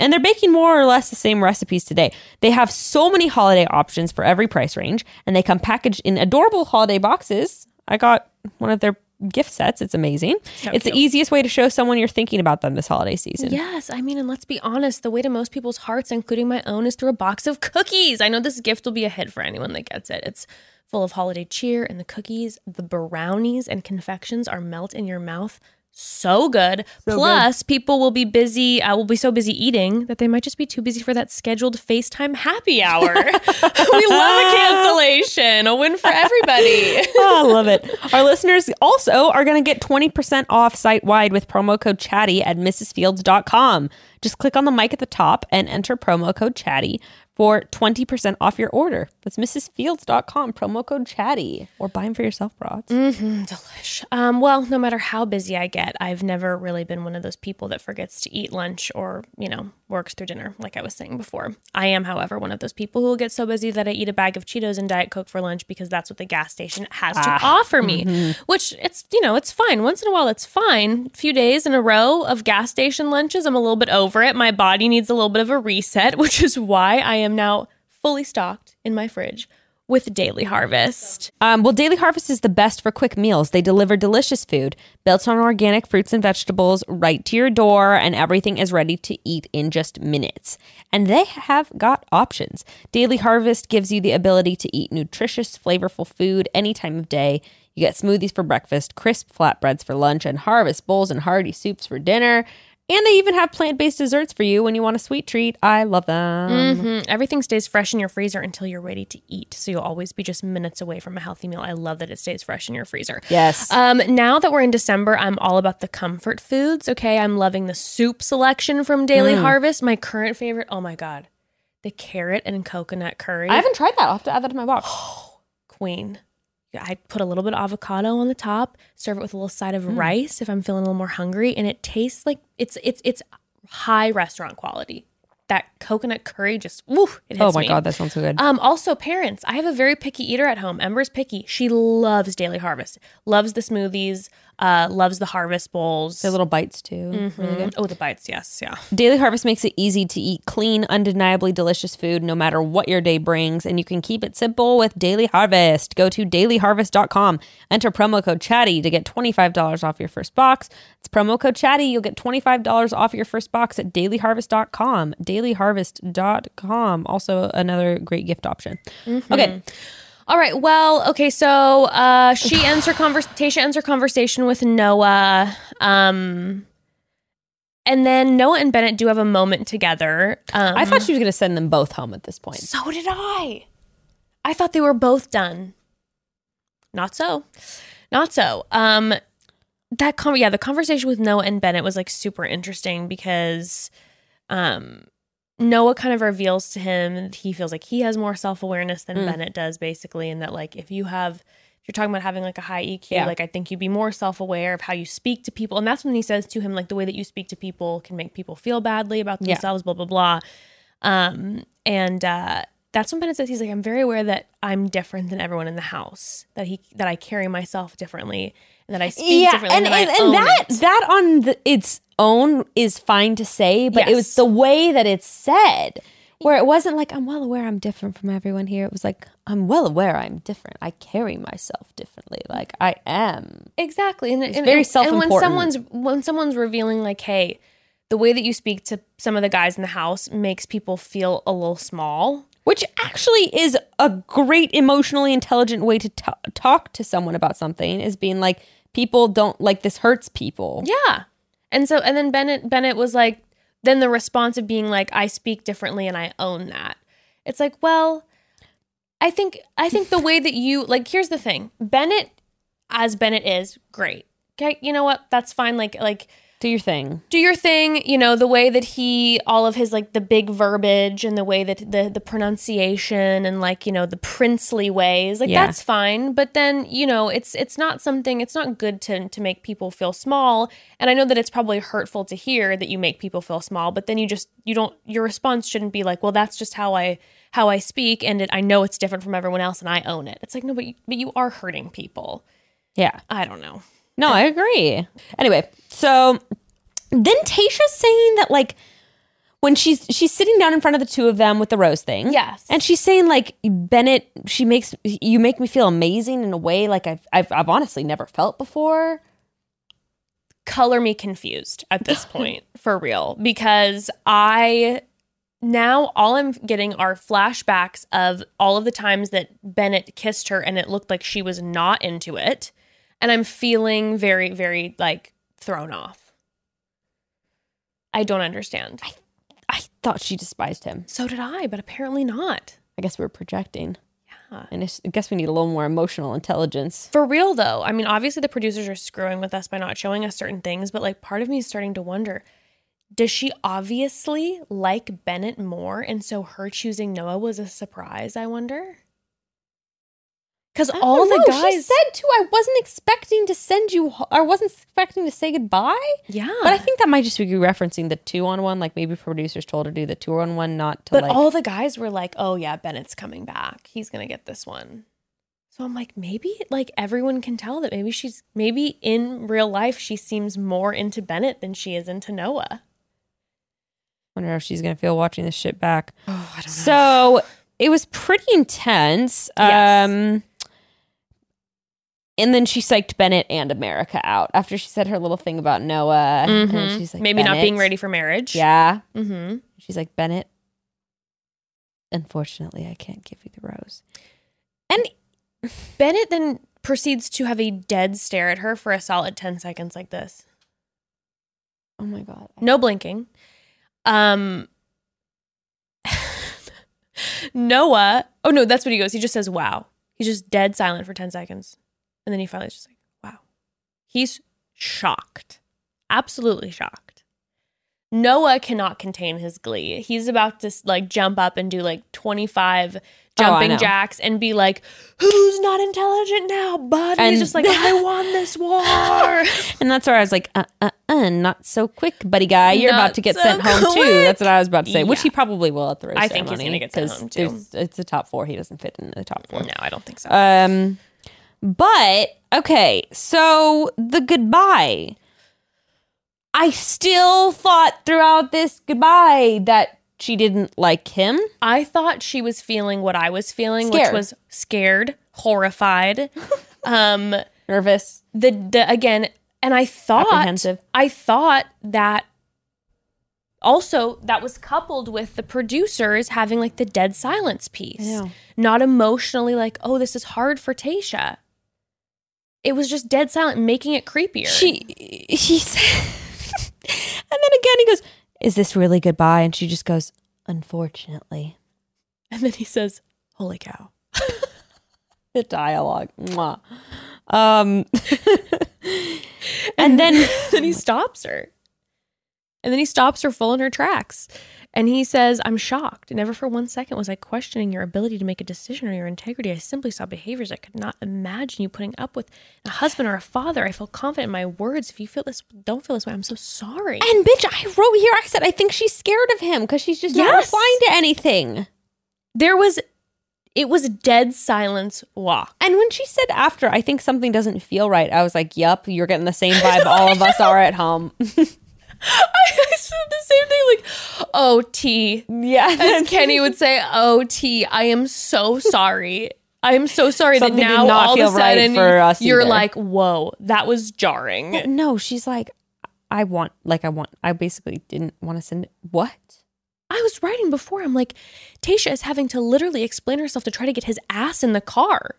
and they're baking more or less the same recipes today. They have so many holiday options for every price range, and they come packaged in adorable holiday boxes. I got one of their gift sets. It's amazing. it's the easiest way to show someone you're thinking about them this holiday season. Yes, I mean, and let's be honest, the way to most people's hearts, including my own, is through a box of cookies. I know this gift will be a hit for anyone that gets it. It's full of holiday cheer, and the cookies, the brownies, and confections are melt in your mouth. So good. Plus, people will be busy, uh, will be so busy eating that they might just be too busy for that scheduled FaceTime happy hour. we love a cancellation, a win for everybody. Oh, I love it. Our listeners also are going to get 20% off site wide with promo code chatty at mrsfields.com. Just click on the mic at the top and enter promo code chatty for 20% off your order. That's mrsfields.com, promo code chatty. Or buy them for yourself, broads. Mm-hmm, delish. Um, well, no matter how busy I get, I've never really been one of those people that forgets to eat lunch or, you know, works through dinner, like I was saying before. I am, however, one of those people who will get so busy that I eat a bag of Cheetos and Diet Coke for lunch because that's what the gas station has to ah, offer me. Mm-hmm. Which it's, you know, it's fine. Once in a while, it's fine. A few days in a row of gas station lunches, I'm a little bit over it. My body needs a little bit of a reset, which is why I am now fully stocked in my fridge with Daily Harvest. Um, well, Daily Harvest is the best for quick meals. They deliver delicious food built on organic fruits and vegetables right to your door, and everything is ready to eat in just minutes. And they have got options. Daily Harvest gives you the ability to eat nutritious, flavorful food any time of day. You get smoothies for breakfast, crisp flatbreads for lunch, and harvest bowls and hearty soups for dinner. And they even have plant based desserts for you when you want a sweet treat. I love them. Mm, everything stays fresh in your freezer until you're ready to eat. So you'll always be just minutes away from a healthy meal. I love that it stays fresh in your freezer. Yes. Um, now that we're in December, I'm all about the comfort foods. Okay. I'm loving the soup selection from Daily Mm. Harvest. My current favorite, oh my God, the carrot and coconut curry. I haven't tried that. I'll have to add that to my box. Queen. I put a little bit of avocado on the top, serve it with a little side Mm. of rice if I'm feeling a little more hungry, and it tastes like it's it's it's high restaurant quality. That coconut curry just woo, Oh my me. God, that sounds so good. Um, also, parents, I have a very picky eater at home. Ember's picky. She loves Daily Harvest, loves the smoothies, uh, loves the harvest bowls. The little bites too. Really good. oh, the bites, yes, yeah. Daily Harvest makes it easy to eat clean, undeniably delicious food no matter what your day brings, and you can keep it simple with Daily Harvest. Go to dailyharvest.com, enter promo code chatty to get $25 off your first box. It's promo code chatty. You'll get $25 off your first box at dailyharvest.com. Dailyharvest.com. Also, another great gift option. Okay. All right. Well, okay. So uh, she ends her conversation. Tayshia ends her conversation with Noah. Um, and then Noah and Bennett do have a moment together. Um, I thought she was going to send them both home at this point. so did I. I thought they were both done. Not so. Not so. Um that con- yeah, the conversation with Noah and Bennett was like super interesting because um Noah kind of reveals to him that he feels like he has more self-awareness than Mm. Bennett does basically and that like if you have if you're talking about having like a high EQ, Yeah. like I think you'd be more self-aware of how you speak to people. And that's when he says to him like the way that you speak to people can make people feel badly about Yeah. themselves, blah blah blah. Um, and uh, that's when Bennett says he's like, I'm very aware that I'm different than everyone in the house. That he that I carry myself differently, and that I speak differently. and, and, and, and that it. that on the, its own is fine to say, but it was the way that it's said, where it wasn't like I'm well aware I'm different from everyone here. It was like I'm well aware I'm different. I carry myself differently. Like I am. exactly, and, and very and- And when someone's when someone's revealing like, hey, the way that you speak to some of the guys in the house makes people feel a little small. Which actually is a great emotionally intelligent way to t- talk to someone about something is being like people don't like this hurts people. Yeah. And so and then Bennett Bennett was like then the response of being like I speak differently and I own that. It's like, well, I think I think the way that you like here's the thing. Bennett as Bennett is, great. Okay, you know what? That's fine like like Do your thing. do your thing, you know, the way that he all of his like the big verbiage and the way that the the pronunciation and like, you know, the princely ways, like Yeah. that's fine, but then, you know, it's it's not something it's not good to to make people feel small, and I know that it's probably hurtful to hear that you make people feel small, but then you just you don't your response shouldn't be like, well, that's just how I how I speak and it, I know it's different from everyone else and I own it. It's like, no, but you, but you are hurting people. Yeah. I don't know. No, I agree. Anyway, so then Tayshia's saying that like when she's she's sitting down in front of the two of them with the rose thing. Yes. And she's saying like Bennett, she makes you make me feel amazing in a way like I've I've, I've honestly never felt before. color me confused at this point for real because I now all I'm getting are flashbacks of all of the times that Bennett kissed her and it looked like she was not into it and I'm feeling very very like thrown off. I don't understand. I I thought she despised him. So did I, but apparently not. I guess we are projecting. Yeah. And it's, I guess we need a little more emotional intelligence. For real though, I mean, obviously the producers are screwing with us by not showing us certain things, but like part of me is starting to wonder does she obviously like Bennett more? And so her choosing Noah was a surprise, I wonder? Because all the know. She guys. said too. I wasn't expecting to send you. I wasn't expecting to say goodbye. yeah. But I think that might just be referencing the two on one. Like maybe producers told her to do the two on one, not to But like. all the guys were like, oh yeah, Bennett's coming back. He's going to get this one. So I'm like, maybe like everyone can tell that maybe she's, maybe in real life, she seems more into Bennett than she is into Noah. wonder how she's gonna feel watching this shit back. Oh, I don't So it was pretty intense. Yes. Um and then she psyched Bennett and America out after she said her little thing about Noah. And Mhm. she's like, maybe not being ready for marriage. Yeah. Mm-hmm. She's like, Bennett, unfortunately, I can't give you the rose. And Bennett then proceeds to have a dead stare at her for a solid 10 seconds like this. oh my God. No blinking. Um Noah, oh no, that's what he goes. He just says wow. He's just dead silent for 10 seconds. And then he finally is just like, wow. He's shocked. Absolutely shocked. Noah cannot contain his glee. He's about to like jump up and do like 25 Oh, jumping know. jacks and be like, "Who's not intelligent now, bud?" And he's just like, "I won this war." And that's where I was like, uh, uh, uh, not so quick, buddy guy. You're Not about to get so sent home too. That's what I was about to say, which he probably will at the rose I think he's gonna get sent home, too. It's a top four. He doesn't fit in the top four. no, I don't think so. Um, but okay, so the goodbye. I still thought throughout this goodbye that she didn't like him. I thought she was feeling what I was feeling, Scared. which was scared, horrified. um Nervous. the the again and I thought Apprehensive. I thought that also that was coupled with the producers having like the dead silence piece. Not emotionally like, "Oh, this is hard for Tayshia." It was just dead silent, making it creepier. She he said And then again, he goes, Is this really goodbye? And she just goes, Unfortunately. And then he says, Holy cow. The dialogue. Mwah. Um, and then then he stops her. And then he stops her full in her tracks. And he says, I'm shocked. Never for one second was I questioning your ability to make a decision or your integrity. I simply saw behaviors I could not imagine you putting up with a husband or a father. I feel confident in my words. If you feel this, don't feel this way. I'm so sorry. And bitch, I wrote here, I said, I think she's scared of him because she's just not Yes. replying to anything. there was, it was dead silence walk. And when she said after, I think something doesn't feel right, I was like, yup, you're getting the same vibe all of us are at home. I said the same thing, like, oh, T. yeah. As Kenny would say, oh, T, I am so sorry. I am so sorry Something that now all of a right sudden us you're either. like, whoa, that was jarring. no, she's like, I want, like, I want, I basically didn't want to send it. What? I was writing before. I'm like, Tayshia is having to literally explain herself to try to get his ass in the car.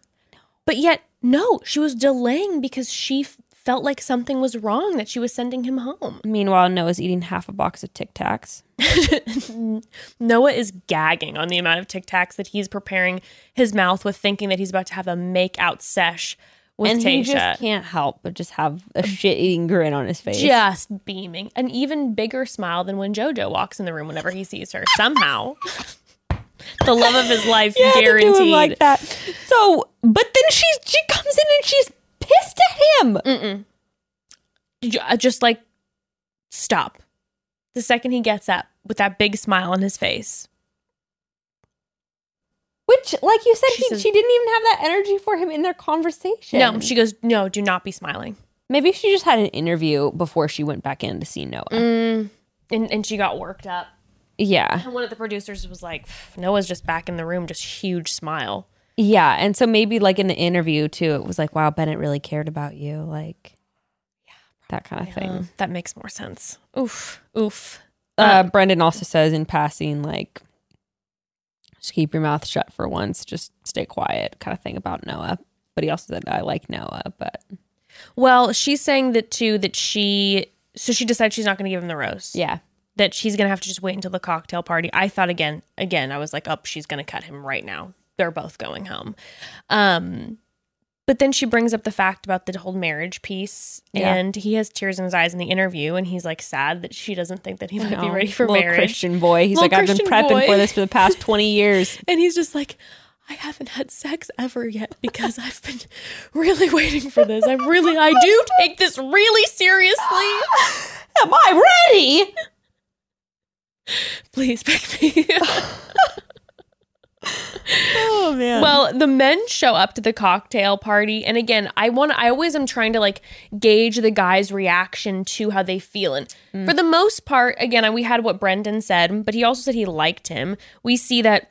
But yet, no, she was delaying because she f- felt like something was wrong that she was sending him home. Meanwhile, Noah's eating half a box of Tic Tacs. Noah is gagging on the amount of Tic Tacs that he's preparing his mouth with, thinking that he's about to have a make out sesh with and Tayshia. he just can't help but just have a shit eating grin on his face. just beaming. An even bigger smile than when JoJo walks in the room whenever he sees her. Somehow. the love of his life Yeah, to do him guaranteed. like that. So, but then she she comes in and she's pissed at him. Mm-mm. Uh, Just like, stop. The second he gets up with that big smile on his face. Which, like you said, She he, says- she didn't even have that energy for him in their conversation. No, she goes, no, do not be smiling. maybe she just had an interview before she went back in to see Noah. Mm. And, and she got worked up. Yeah, And one of the producers was like, Noah's just back in the room, just huge smile. Yeah, and so maybe like in the interview too, it was like, wow, Bennett really cared about you, like, yeah, that kind of thing. That makes more sense. Oof, oof. uh, Brendan also says in passing, like, just keep your mouth shut for once, just stay quiet, kind of thing about Noah. But he also said, I like Noah, but Well, she's saying that too, that she, so she decided she's not going to give him the rose. yeah. That she's going to have to just wait until the cocktail party. I thought again, again, I was like, oh, she's going to cut him right now. They're both going home. Um, but then she brings up the fact about the whole marriage piece, Yeah. and he has tears in his eyes in the interview, and he's like sad that she doesn't think that he might be ready for little marriage. Christian boy. He's Little like, I've been Christian prepping boy. for this for the past 20 years. And he's just like, I haven't had sex ever yet because I've been really waiting for this. I'm really, I do take this really seriously. Am I ready? Please pick me. Oh, man. well, the men show up to the cocktail party. And again, I want I always am trying to like gauge the guy's reaction to how they feel. And mm. for the most part, again, we had what Brendan said, but he also said he liked him. We see that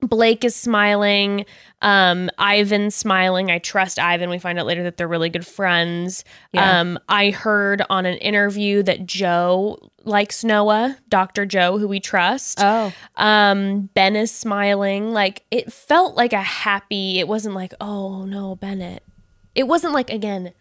Blake is smiling, um, Ivan smiling. I trust Ivan. We find out later that they're really good friends. Yeah. Um, I heard on an interview that Joe likes Noah, Dr. Joe, who we trust. oh. Um, Ben is smiling. Like it felt like a happy. It wasn't like, oh no, Bennett. It wasn't like again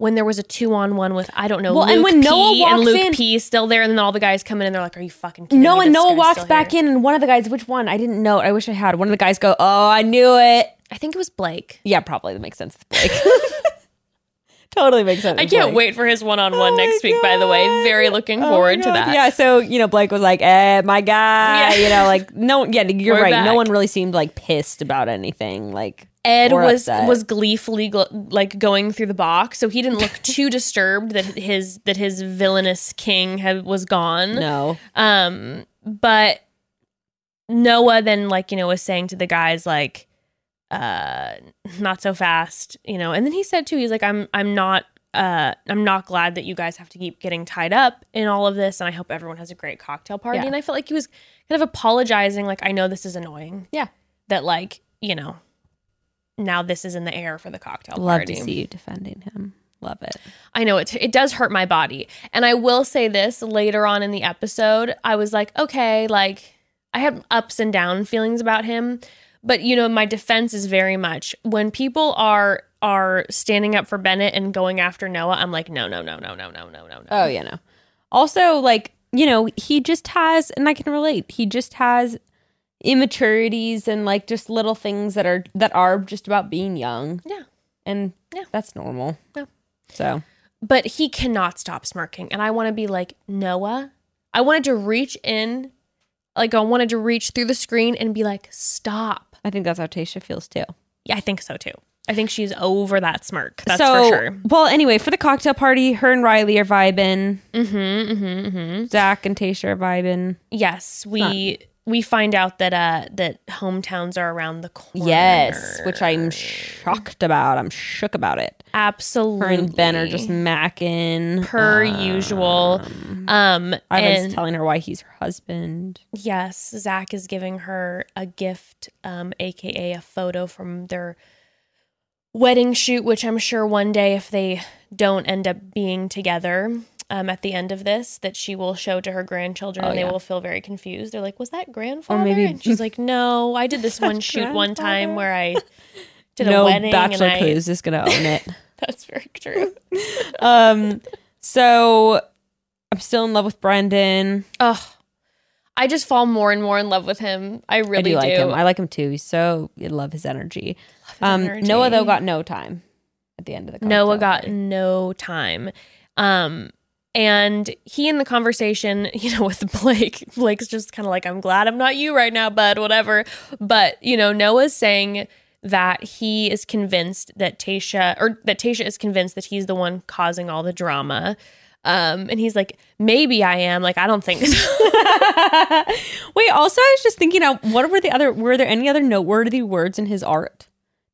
when there was a two on one with I don't know. Well, Luke and when P Noah and walks Luke in- P is still there, and then all the guys come in and they're like, "Are you fucking kidding No, me? and This Noah walks back here." in, and one of the guys, which one? I didn't know. I wish I had. One of the guys go, Oh, I knew it. I think it was Blake. Yeah, probably. That makes sense. Blake. totally makes sense. I can't Blake. wait for his one on one next week. By the way, very looking Oh forward to that. Yeah, so you know, Blake was like, "Eh, my guy," Yeah. you know, like no, yeah, you're We're right. back. No one really seemed like pissed about anything. Like Ed or was upset. was gleefully gl- like going through the box, so he didn't look too disturbed that his that his villainous king had was gone. no, Um, but Noah then like you know was saying to the guys like, uh, not so fast, you know. And then he said too, he's like, I'm I'm not uh I'm not glad that you guys have to keep getting tied up in all of this, and I hope everyone has a great cocktail party. Yeah. And I felt like he was kind of apologizing, like I know this is annoying, yeah, that like you know now this is in the air for the cocktail party. love party. to see you defending him. Love it. I know it it does hurt my body. And I will say this later on in the episode, I was like, okay, like I had ups and down feelings about him, but you know, my defense is very much when people are are standing up for Bennett and going after Noah, I'm like, no, no, no, no, no, no, no, no, no. Oh yeah, no. Also, like, you know, he just has, and I can relate, he just has immaturities and like just little things that are that are just about being young. Yeah. And Yeah. that's normal. Yeah. So But he cannot stop smirking. And I want to be like, Noah, I wanted to reach in, like, I wanted to reach through the screen and be like, stop. I think that's how Tayshia feels too. Yeah, I think so too. I think she's over that smirk. That's so, for sure. Well, anyway, for the cocktail party, her and Riley are vibing. Mm-hmm, mm-hmm, mm-hmm. Zac and Tayshia are vibing. Yes, we we find out that uh that hometowns are around the corner. Yes, which I'm shocked about. I'm shook about it. absolutely. Her and Ben are just macking. per usual. Um, Ivan's telling her why he's her husband. yes, Zac is giving her a gift, um, aka a photo from their wedding shoot, which I'm sure one day, if they don't end up being together. Um, at the end of this, that she will show to her grandchildren, Oh, and they yeah. will feel very confused. They're like, "Was that grandfather?" maybe- and she's like, "No, I did this one shoot one time where I did a wedding." no bachelor and I." clues is gonna own it. That's very true. um, so I'm still in love with Brendan. Ugh. I just fall more and more in love with him. I really I do like him. I like him too. He's so I love his energy. his um, energy. Noah though got no time at the end of the Noah got no time. Um and he in the conversation, you know, with Blake, Blake's just kind of like, I'm glad I'm not you right now, bud, whatever. But, you know, Noah's saying that he is convinced that Tayshia or that Tayshia is convinced that he's the one causing all the drama. Um, and he's like, maybe I am. Like, I don't think so. Wait, also I was just thinking out what were the other were there any other noteworthy words in his art?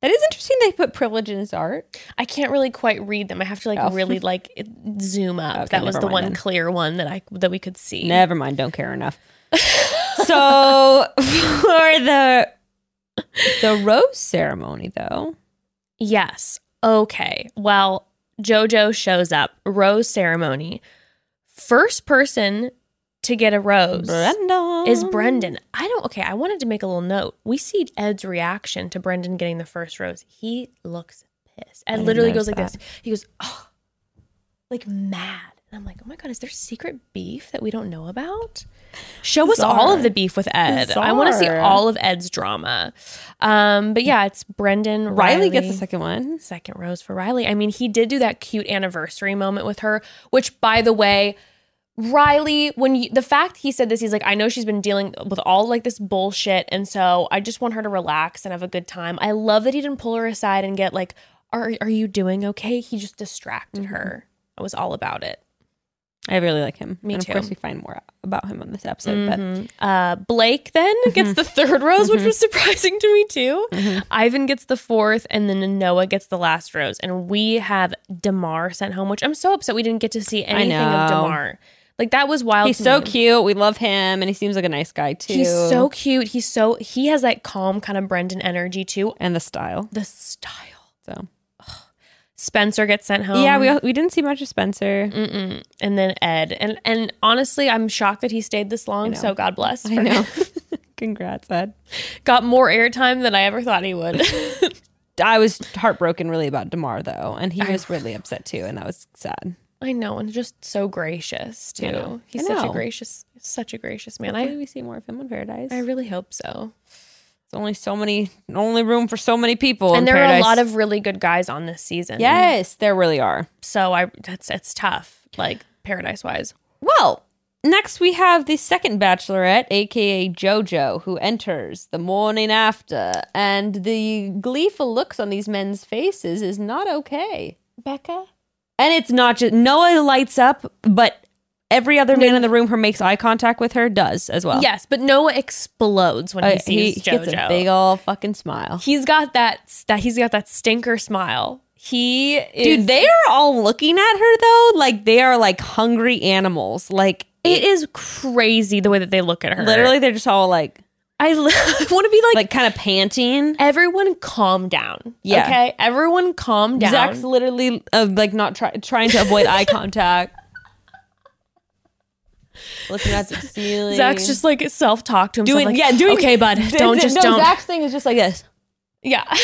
That is interesting they put privilege in his art. I can't really quite read them. I have to like Oh. really like zoom up. Okay, that was the one then. clear one that I that we could see. Never mind, don't care enough. so for the the rose ceremony though. Yes. Okay. Well, JoJo shows up. Rose ceremony. First person to get a rose Brendan is Brendan. I don't. Okay. I wanted to make a little note. We see Ed's reaction to Brendan getting the first rose. He looks pissed. Ed literally goes like that. this. He goes, oh, like mad. And I'm like, oh my god, is there secret beef that we don't know about? Show us all of the beef with Ed. I want to see all of Ed's drama. Um, but yeah, it's Brendan. Riley gets the second one. second rose for Riley. I mean, he did do that cute anniversary moment with her, which, by the way, Riley, when you, the fact he said this, he's like, I know she's been dealing with all like this bullshit, and so I just want her to relax and have a good time. I love that he didn't pull her aside and get like, "Are are you doing okay?" He just distracted Mm-hmm. her. I was all about it. I really like him. Me and too. Of course, we find more about him on this episode. Mhm. Uh, Blake then gets the third rose, which was surprising to me too. Mm-hmm. Ivan gets the fourth, and then Noah gets the last rose. And we have DeMar sent home, which I'm so upset we didn't get to see anything of know. Like that was wild. He's so me. cute. We love him, and he seems like a nice guy too. He's so cute. He's so he has that calm kind of Brendan energy too. and the style. The style. So Spencer gets sent home. yeah, we we didn't see much of Spencer. Mm-mm. and then Ed, and and honestly, I'm shocked that he stayed this long. So God bless. I know. Congrats, Ed. Got more airtime than I ever thought he would. I was heartbroken really about Demar though, and he was really upset too, and that was sad. I know, and just so gracious too. He's such a gracious, such a gracious man. Hopefully I we see more of him in Paradise. I really hope so. It's only so many, only room for so many people. in and there Paradise. are a lot of really good guys on this season. yes, there really are. So I that's it's tough, like paradise wise. Well, next we have the second bachelorette, aka JoJo, who enters the morning after, and the gleeful looks on these men's faces is not okay. Becca? And it's not just Noah lights up, but every other man in the room who makes eye contact with her does as well. Yes, but Noah explodes when he Uh, sees he JoJo. gets a big old fucking smile. he's got that that he's got that stinker smile. He is, Dude, they are all looking at her though, like they are like hungry animals. Like it is crazy the way that they look at her. literally, they're just all like I, li- I want to be like, like kind of panting. everyone calm down. Yeah. Okay, everyone calm down. Zac's literally uh, like not try- trying to avoid eye contact. Looking at the ceiling. Zac's just like self talk to himself. doing like, yeah, doing okay, bud. Don't no, just no, don't. Zac's thing is just like this. Yeah.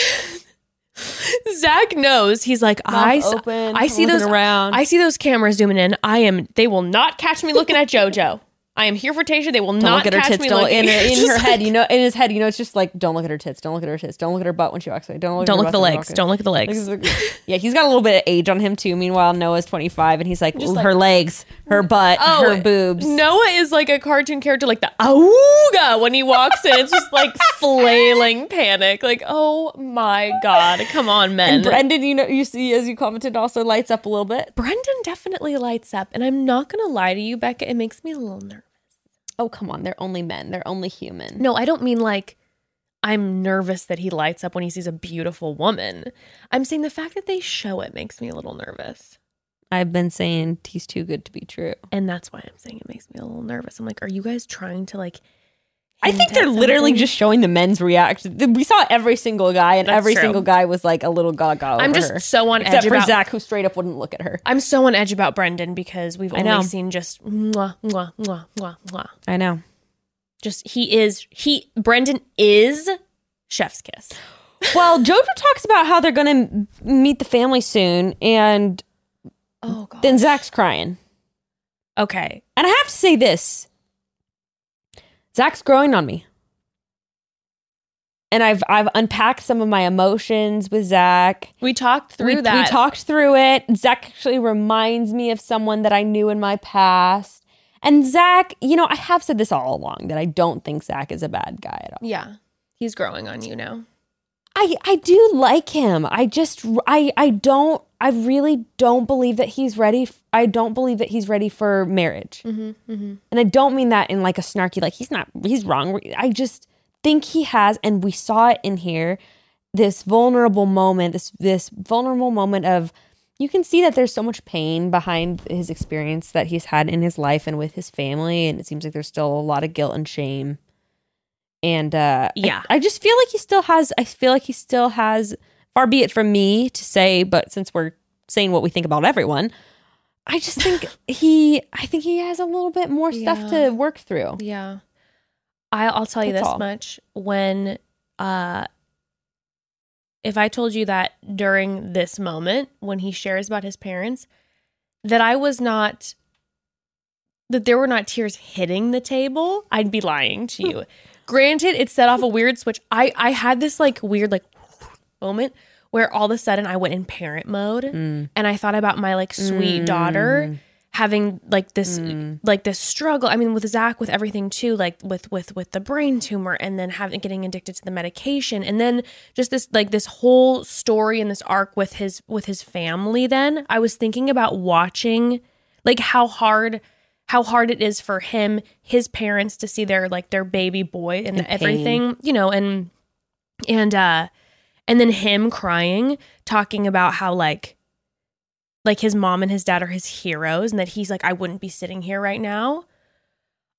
Zac knows. He's like, I, s- open, I see those around. I see those cameras zooming in. I am. They will not catch me looking at JoJo. I am here for Tayshia. They will Don't not look at her catch tits. me Don't in her, in her like- head. You know, in his head, you know, it's just like, don't look at her tits. Don't look at her tits. Don't look at her butt when she walks away. Don't look. Don't at look her at the legs. Don't look at the legs. yeah, he's got a little bit of age on him too. Meanwhile, Noah's twenty five, and he's like, Just like- her legs, her mm. butt, Oh, her boobs. Noah is like a cartoon character, like the auga when he walks in. It's just like flailing panic. Like, oh my god, come on, men. And Brendan, you know, you see as you commented, also lights up a little bit. Brendan definitely lights up, and I'm not gonna lie to you, Becca. It makes me a little nervous. Oh come on, they're only men. They're only human. No, I don't mean like I'm nervous that he lights up when he sees a beautiful woman. I'm saying the fact that they show it makes me a little nervous. I've been saying he's too good to be true. And that's why I'm saying it makes me a little nervous. I'm like, are you guys trying to like I think they're literally something? just showing the men's reaction. We saw every single guy, and That's every true. single guy was like a little gaga. I'm just her. so on except edge for about Zac, who straight up wouldn't look at her. I'm so on edge about Brendan because we've only seen just mwah, mwah, mwah, mwah, mwah. I know. Just he is he Brendan is chef's kiss. Well, Jojo talks about how they're going to meet the family soon, and Oh god. then Zac's crying. okay. And I have to say this Zac's growing on me. And I've I've unpacked some of my emotions with Zac. We talked through we, that. we talked through it. Zac actually reminds me of someone that I knew in my past. And Zac, you know, I have said this all along that I don't think Zac is a bad guy at all. yeah. He's growing on you now. I I do like him. I just I I don't I really don't believe that he's ready. f- I don't believe that he's ready for marriage. Mm-hmm, mm-hmm. And I don't mean that in like a snarky like he's not he's wrong. I just think he has and we saw it in here this vulnerable moment, this this vulnerable moment of you can see that there's so much pain behind his experience that he's had in his life and with his family and it seems like there's still a lot of guilt and shame. And uh I- Yeah. I, just feel like he still has I feel like he still has far be it from me to say but since we're saying what we think about everyone I just think he I think he has a little bit more stuff Yeah. to work through. Yeah. I'll tell you That's this all. much. When, uh, if I told you that during this moment, when he shares about his parents, that I was not, that there were not tears hitting the table, I'd be lying to you. Granted, it set off a weird switch. I, I had this like weird, like moment where all of a sudden I went in parent mode Mm. and I thought about my like sweet daughter having like this Mm. like this struggle i mean with zac with everything too like with with with the brain tumor and then having getting addicted to the medication and then just this like this whole story and this arc with his with his family then i was thinking about watching like how hard how hard it is for him his parents to see their like their baby boy and pain. everything you know and and uh and then him crying talking about how like like his mom and his dad are his heroes and that he's like I wouldn't be sitting here right now.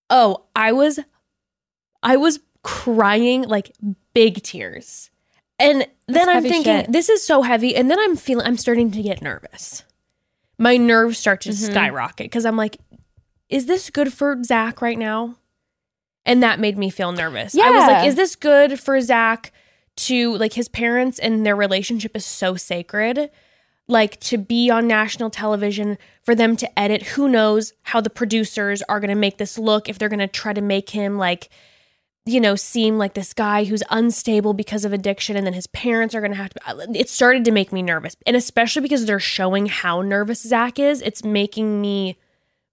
Oh, I was I was crying like big tears. And then I'm thinking shit. this is so heavy and then I'm feeling I'm starting to get nervous. My nerves start to Mhm. skyrocket cuz I'm like is this good for Zac right now? And that made me feel nervous. Yeah. I was like is this good for Zac to like his parents and their relationship is so sacred like to be on national television for them to edit who knows how the producers are going to make this look if they're going to try to make him like you know seem like this guy who's unstable because of addiction and then his parents are going to have to uh, it started to make me nervous. And especially because they're showing how nervous Zac is it's making me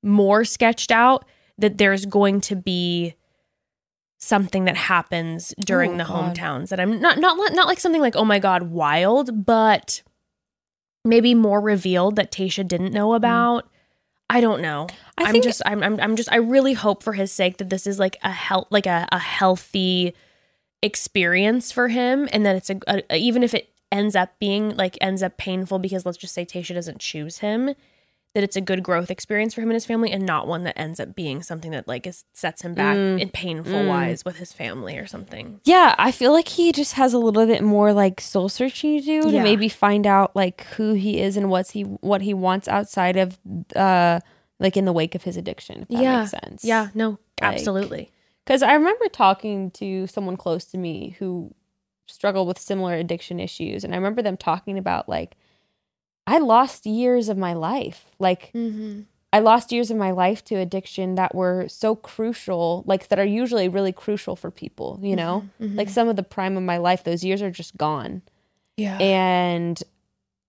more sketched out that there's going to be something that happens during Oh, the God. hometowns that I'm not not not like something like oh my god wild but maybe more revealed that Tayshia didn't know mm. about. I don't know. I I'm think- just I'm, I'm I'm just I really hope for his sake that this is like a health like a, a healthy experience for him and that it's a, a even if it ends up being like ends up painful because let's just say Tayshia doesn't choose him that it's a good growth experience for him and his family and not one that ends up being something that like is, sets him back Mm. in painful Mm. wise with his family or something. Yeah, I feel like he just has a little bit more like soul searching to do Yeah. to maybe find out like who he is and what's he what he wants outside of uh like in the wake of his addiction. If that Yeah. makes sense. Yeah, no, Like- absolutely. Because I remember talking to someone close to me who struggled with similar addiction issues. And I remember them talking about like, I lost years of my life. Like, Mm-hmm. I lost years of my life to addiction that were so crucial, like that are usually really crucial for people, you know? Like some of the prime of my life, those years are just gone. Yeah. And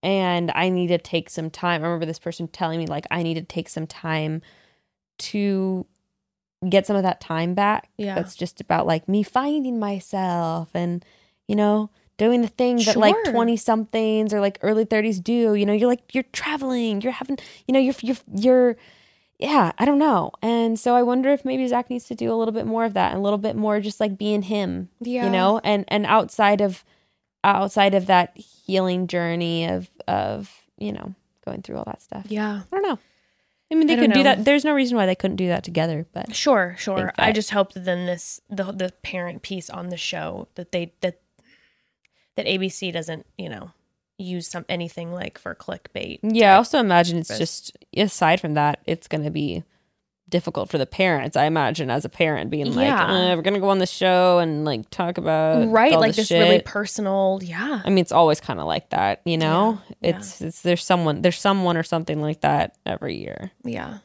and I need to take some time. I remember this person telling me like I need to take some time to get some of that time back. Yeah. That's just about like me finding myself and you know, doing the thing that like 20 somethings or like early 30s do. You know, you're like you're traveling, you're having, you know, you're you're you're yeah, I don't know. And so I wonder if maybe Zac needs to do a little bit more of that and a little bit more just like being him. Yeah. You know, and and outside of outside of that healing journey of of, you know, going through all that stuff. yeah. I don't know. I mean, they I could do that. There's no reason why they couldn't do that together, but Sure, sure. think I just hope that then this the the parent piece on the show that they that that ABC doesn't, you know, use some anything like for clickbait. yeah, I also imagine it's just aside from that, it's going to be difficult for the parents. I imagine as a parent being like, Yeah. uh, we're going to go on the show and like talk about right, like this shit. really personal. Yeah. I mean, it's always kind of like that, you know. Yeah, yeah. It's it's there's someone there's someone or something like that every year. Yeah.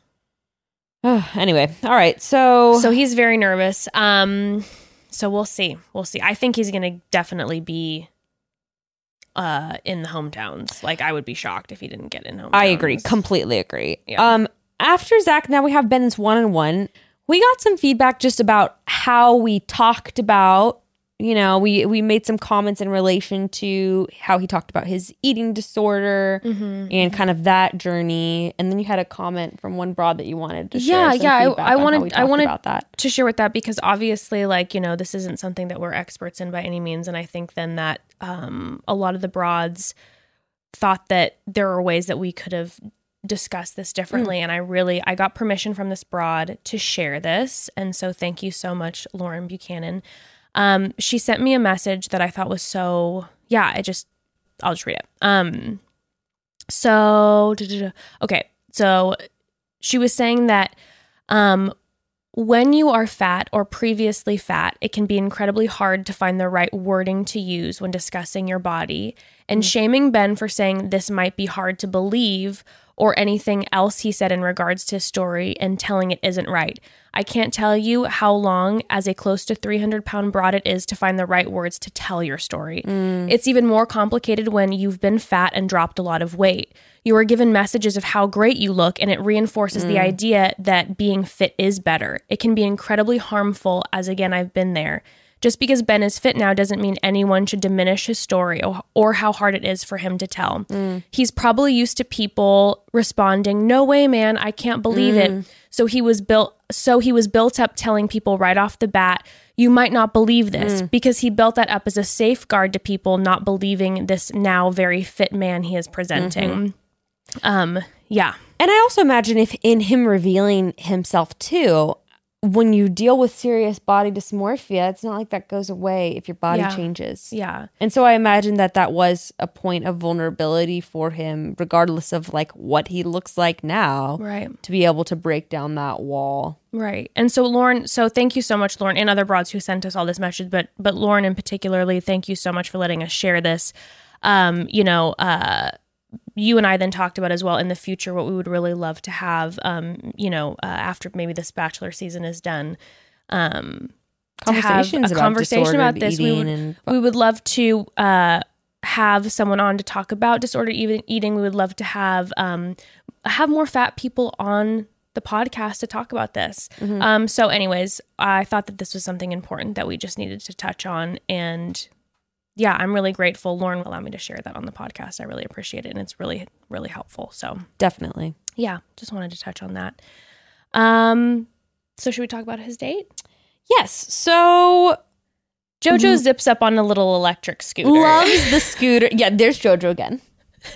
anyway, all right. So So he's very nervous. Um so we'll see. We'll see. I think he's going to definitely be uh in the hometowns. Like I would be shocked if he didn't get in hometowns. I agree. Completely agree. Yeah. Um, after Zac, now we have Ben's one on one. We got some feedback just about how we talked about, you know, we we made some comments in relation to how he talked about his eating disorder Mm-hmm. and kind of that journey. And then you had a comment from one broad that you wanted to Yeah, yeah, I- I wanted- I wanted- about that. to share with that because obviously like you know this isn't something that we're experts in by any means and i think then that um, a lot of the broads thought that there were ways that we could have discussed this differently and i really i got permission from this broad to share this and so thank you so much lauren buchanan um, she sent me a message that i thought was so yeah i just i'll just read it. Um, so okay so she was saying that um, when you are fat or previously fat, it can be incredibly hard to find the right wording to use when discussing your body. And shaming Ben for saying this might be hard to believe or anything else he said in regards to his story and telling it isn't right. I can't tell you how long, as a close to 300 pound broad, it is to find the right words to tell your story. Mm. It's even more complicated when you've been fat and dropped a lot of weight. You are given messages of how great you look, and it reinforces the mm. idea that being fit is better. It can be incredibly harmful, as again, I've been there. Just because Ben is fit now doesn't mean anyone should diminish his story or, or how hard it is for him to tell. He's probably used to people responding, "No way, man, I can't believe it." Mm. So he was built so he was built up telling people right off the bat, "You might not believe this," mm. because he built that up as a safeguard to people not believing this now very fit man he is presenting. Mm-hmm. Um, yeah. And I also imagine if in him revealing himself too, when you deal with serious body dysmorphia, it's not like that goes away if your body Yeah. changes. Yeah. And so I imagine that that was a point of vulnerability for him, regardless of like what he looks like now, Right. to be able to break down that wall. Right. And so Lauren, so thank you so much, Lauren, and other broads who sent us all this message, but but Lauren in particularly, thank you so much for letting us share this. Um, you know, uh you and I then talked about as well in the future what we would really love to have, um, you know, uh, after maybe this bachelor season is done, um, to have Conversations a about conversation about this. We would, and we would love to uh, have someone on to talk about disordered eating. eating. We would love to have um, have more fat people on the podcast to talk about this. Um, so, anyways, I thought that this was something important that we just needed to touch on, and yeah, I'm really grateful. Lauren allowed me to share that on the podcast. I really appreciate it, and it's really really helpful. So, definitely. yeah, just wanted to touch on that. Um, so should we talk about his date? Yes. So Jojo zips up on a little electric scooter. loves the scooter. Yeah, there's Jojo again.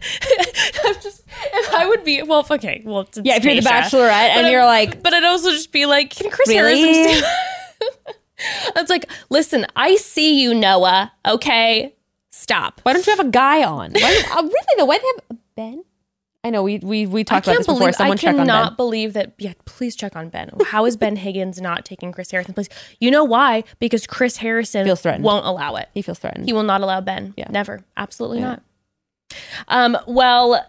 I'm just if I would be well, okay, well, it's Yeah, if you're the bachelorette and But you're like, but I'd also just be like, can Chris Really? Harrison? It's like, listen, I see you, Noah. Okay, stop. why don't you have a guy on? Why, uh, really though, why do they have Ben? I know we we we talked about this before. believe I check on cannot believe that. Yeah, please check on Ben. How is Ben Higgins not taking Chris Harrison? Please, you know why? Because Chris Harrison Feels threatened. won't allow it. He feels threatened. He will not allow Ben. Yeah. Never. Absolutely Yeah. not. Um, well,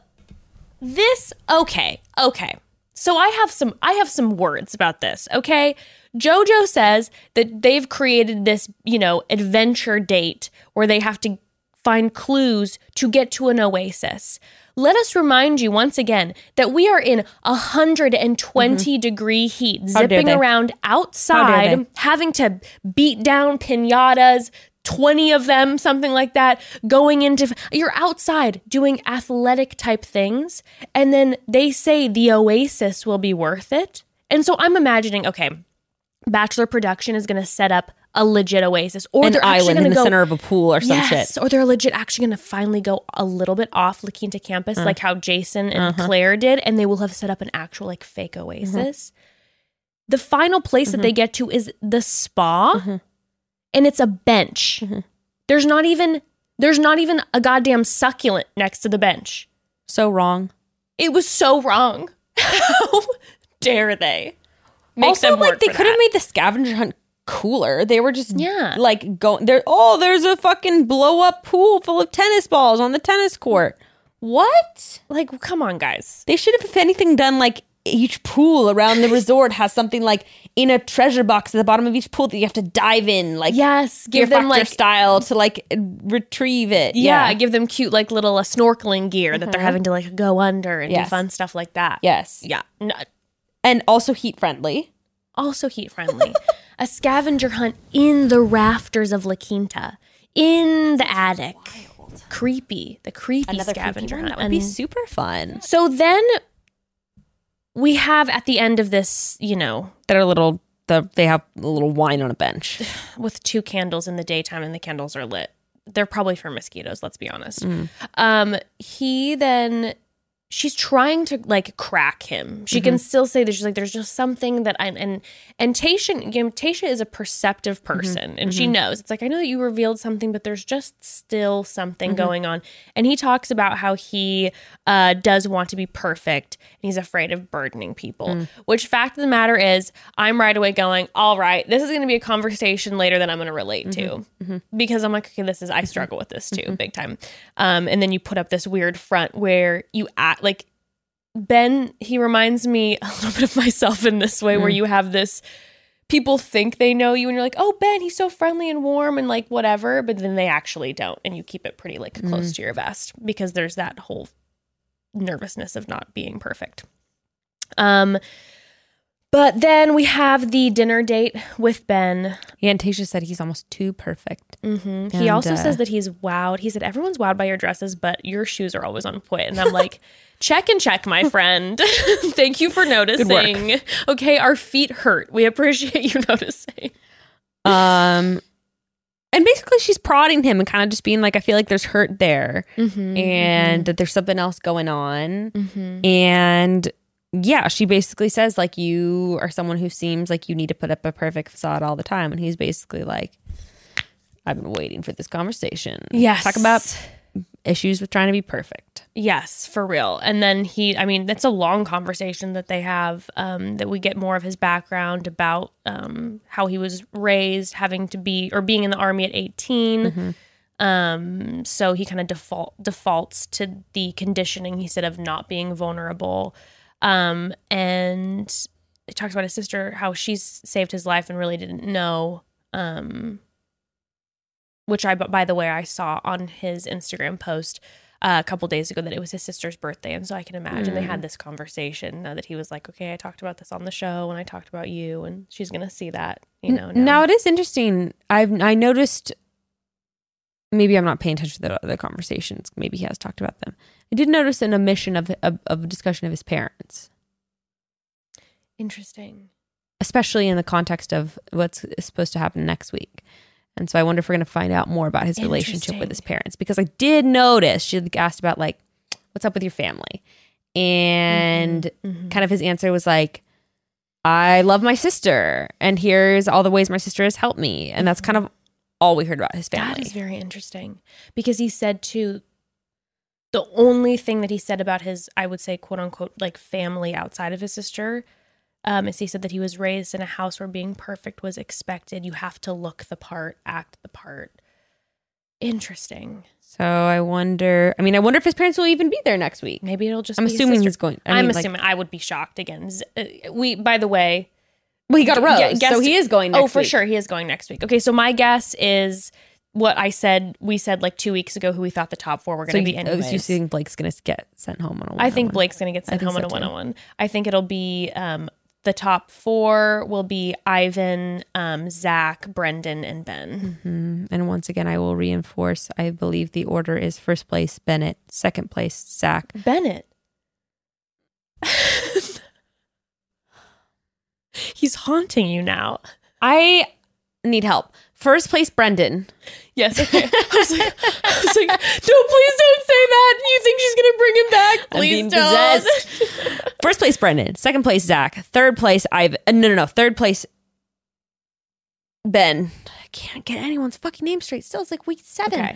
this okay, okay. So I have some I have some words about this, okay? Jojo says that they've created this, you know, adventure date where they have to find clues to get to an oasis. Let us remind you once again that we are in 120 degree heat, Mm-hmm. How dare zipping around outside, having to beat down pinatas, 20 of them, something like that, going into you're outside doing athletic type things, and then they say the oasis will be worth it. And so I'm imagining, okay, Bachelor production is going to set up a legit oasis, or An they're actually island in the go center of a pool or some yes, shit. or they're legit actually going to finally go a little bit off La Quinta campus, mm. like how Jason and uh-huh. Clare did, and they will have set up an actual like fake mm-hmm. oasis. The final place that they mm-hmm. get to is the spa, mm-hmm. and it's a bench. There's not even there's not even a goddamn succulent next to the bench. So wrong. It was so wrong. How dare they? Make also, them like they could have made the scavenger hunt cooler. They were just Yeah. like going there. Oh, there's a fucking blow up pool full of tennis balls on the tennis court. What? like come on, guys. They should have, if anything, done like each pool around the resort has something like in a treasure box at the bottom of each pool that you have to dive in, like Yes, give them like style to like retrieve it. Yeah, give them cute like little uh, snorkeling gear that they're having to like go under and do fun stuff like that. yes, Yeah. No, and also heat friendly. also heat friendly. a scavenger hunt in the rafters of La Quinta, in the attic. Creepy. The creepy scavenger hunt. That would be super fun. so then we have at the end of this, you know, They're a little. The, they have a little wine on a bench. with two candles in the daytime and the candles are lit. They're probably for mosquitoes, let's be honest. Mm. Um he then she's trying to like crack him. She Mm-hmm. can still say that she's like there's just something that I and and Tayshia you know, Tayshia is a perceptive Mm-hmm. person and she knows. It's like I know that you revealed something but there's just still something Mm-hmm. going on. And he talks about how he uh does want to be perfect and he's afraid of burdening people. Mm. Which fact of the matter is I'm right away going, "All right, this is going to be a conversation later that I'm going to relate Mm-hmm. to." Because I'm like, "Okay, this is I struggle with this too, big time." Um and then you put up this weird front where you act like Ben, he reminds me a little bit of myself in this way, where Mm. you have this people think they know you and you're like, oh, Ben, he's so friendly and warm and like whatever, but then they actually don't. And you keep it pretty like Mm. close to your vest because there's that whole nervousness of not being perfect. Um, but then we have the dinner date with Ben. Yeah, and Tayshia said he's almost too perfect. hmm he also uh, says that he's wowed. He said, everyone's wowed by your dresses, but your shoes are always on point. And I'm like, check and check, my friend. Thank you for noticing. Okay, our feet hurt. We appreciate you noticing. Um, and basically she's prodding him and kind of just being like, I feel like there's hurt there, Mm-hmm. and that there's something else going on. Mm-hmm. And yeah, she basically says like you are someone who seems like you need to put up a perfect facade all the time, and he's basically like, I've been waiting for this conversation. Yes. talk about issues with trying to be perfect. Yes, for real. And then he, I mean, that's a long conversation that they have. Um, that we get more of his background about um, how he was raised, having to be or being in the army at 18. Um, so he kind of default defaults to the conditioning he said of not being vulnerable. Um, and he talks about his sister, how she's saved his life and really didn't know. Um, which I, by the way, I saw on his Instagram post uh, a couple days ago that it was his sister's birthday, and so I can imagine they had this conversation uh, that he was like, "Okay, I talked about this on the show, and I talked about you, and she's gonna see that, you know." N- Now it is interesting. I've I noticed. Maybe I'm not paying attention to the other conversations. Maybe he has talked about them. I did notice an omission of of, of a discussion of his parents, interesting. especially in the context of what's supposed to happen next week. And so I wonder if we're going to find out more about his relationship with his parents because I did notice she asked about like what's up with your family, and Mm-hmm. kind of his answer was like, I love my sister, and here's all the ways my sister has helped me, and that's kind of all we heard about his family. That is very interesting because he said too. the only thing that he said about his, I would say, quote unquote, like family outside of his sister, um, is he said that he was raised in a house where being perfect was expected. You have to look the part, act the part. Interesting. So I wonder. I mean, I wonder if his parents will even be there next week. Maybe it'll just. I'm be assuming he's going. I I'm mean, like- assuming. I would be shocked again. Uh, We, by the way, well, he got a rose, Yeah, guess- so he is going. oh, for week. sure, he is going next week. Okay, so my guess is what I said. We said like two weeks ago who we thought the top four were going to you, be. oh, so you think Blake's going to get sent home on a one? I think Blake's going to get sent home on so, a too. one on one. I think it'll be um, the top four will be Ivan, um, Zac, Brendan, and Ben. And once again, I will reinforce. I believe the order is first place Bennett, second place Zac, Bennett. He's haunting you now. I need help. First place Brendan. Yes. Okay. I was like, I was like, no, please don't say that. You think she's gonna bring him back? Please don't. First place Brendan. Second place Zac. Third place Ivan. uh, No, no, no. Third place Ben. I can't get anyone's fucking name straight. Still, it's like week seven. Okay.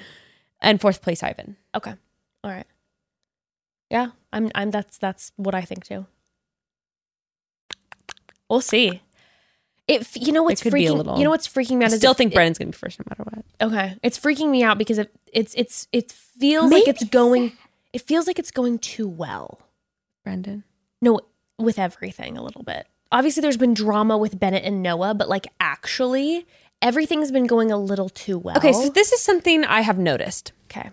And fourth place Ivan. Okay. All right. Yeah, I'm. I'm. That's. That's what I think too. We'll see. It. f- You know what's could be a freaking. You know what's freaking me I out. is still think it- Brendan's gonna be first no matter what. Okay, it's freaking me out because it, it's. It's. It feels like it's going. It feels like it's going too well. Brendan. No, with everything a little bit. Obviously, there's been drama with Bennett and Noah, but like actually, everything's been going a little too well. Okay, so this is something I have noticed. okay.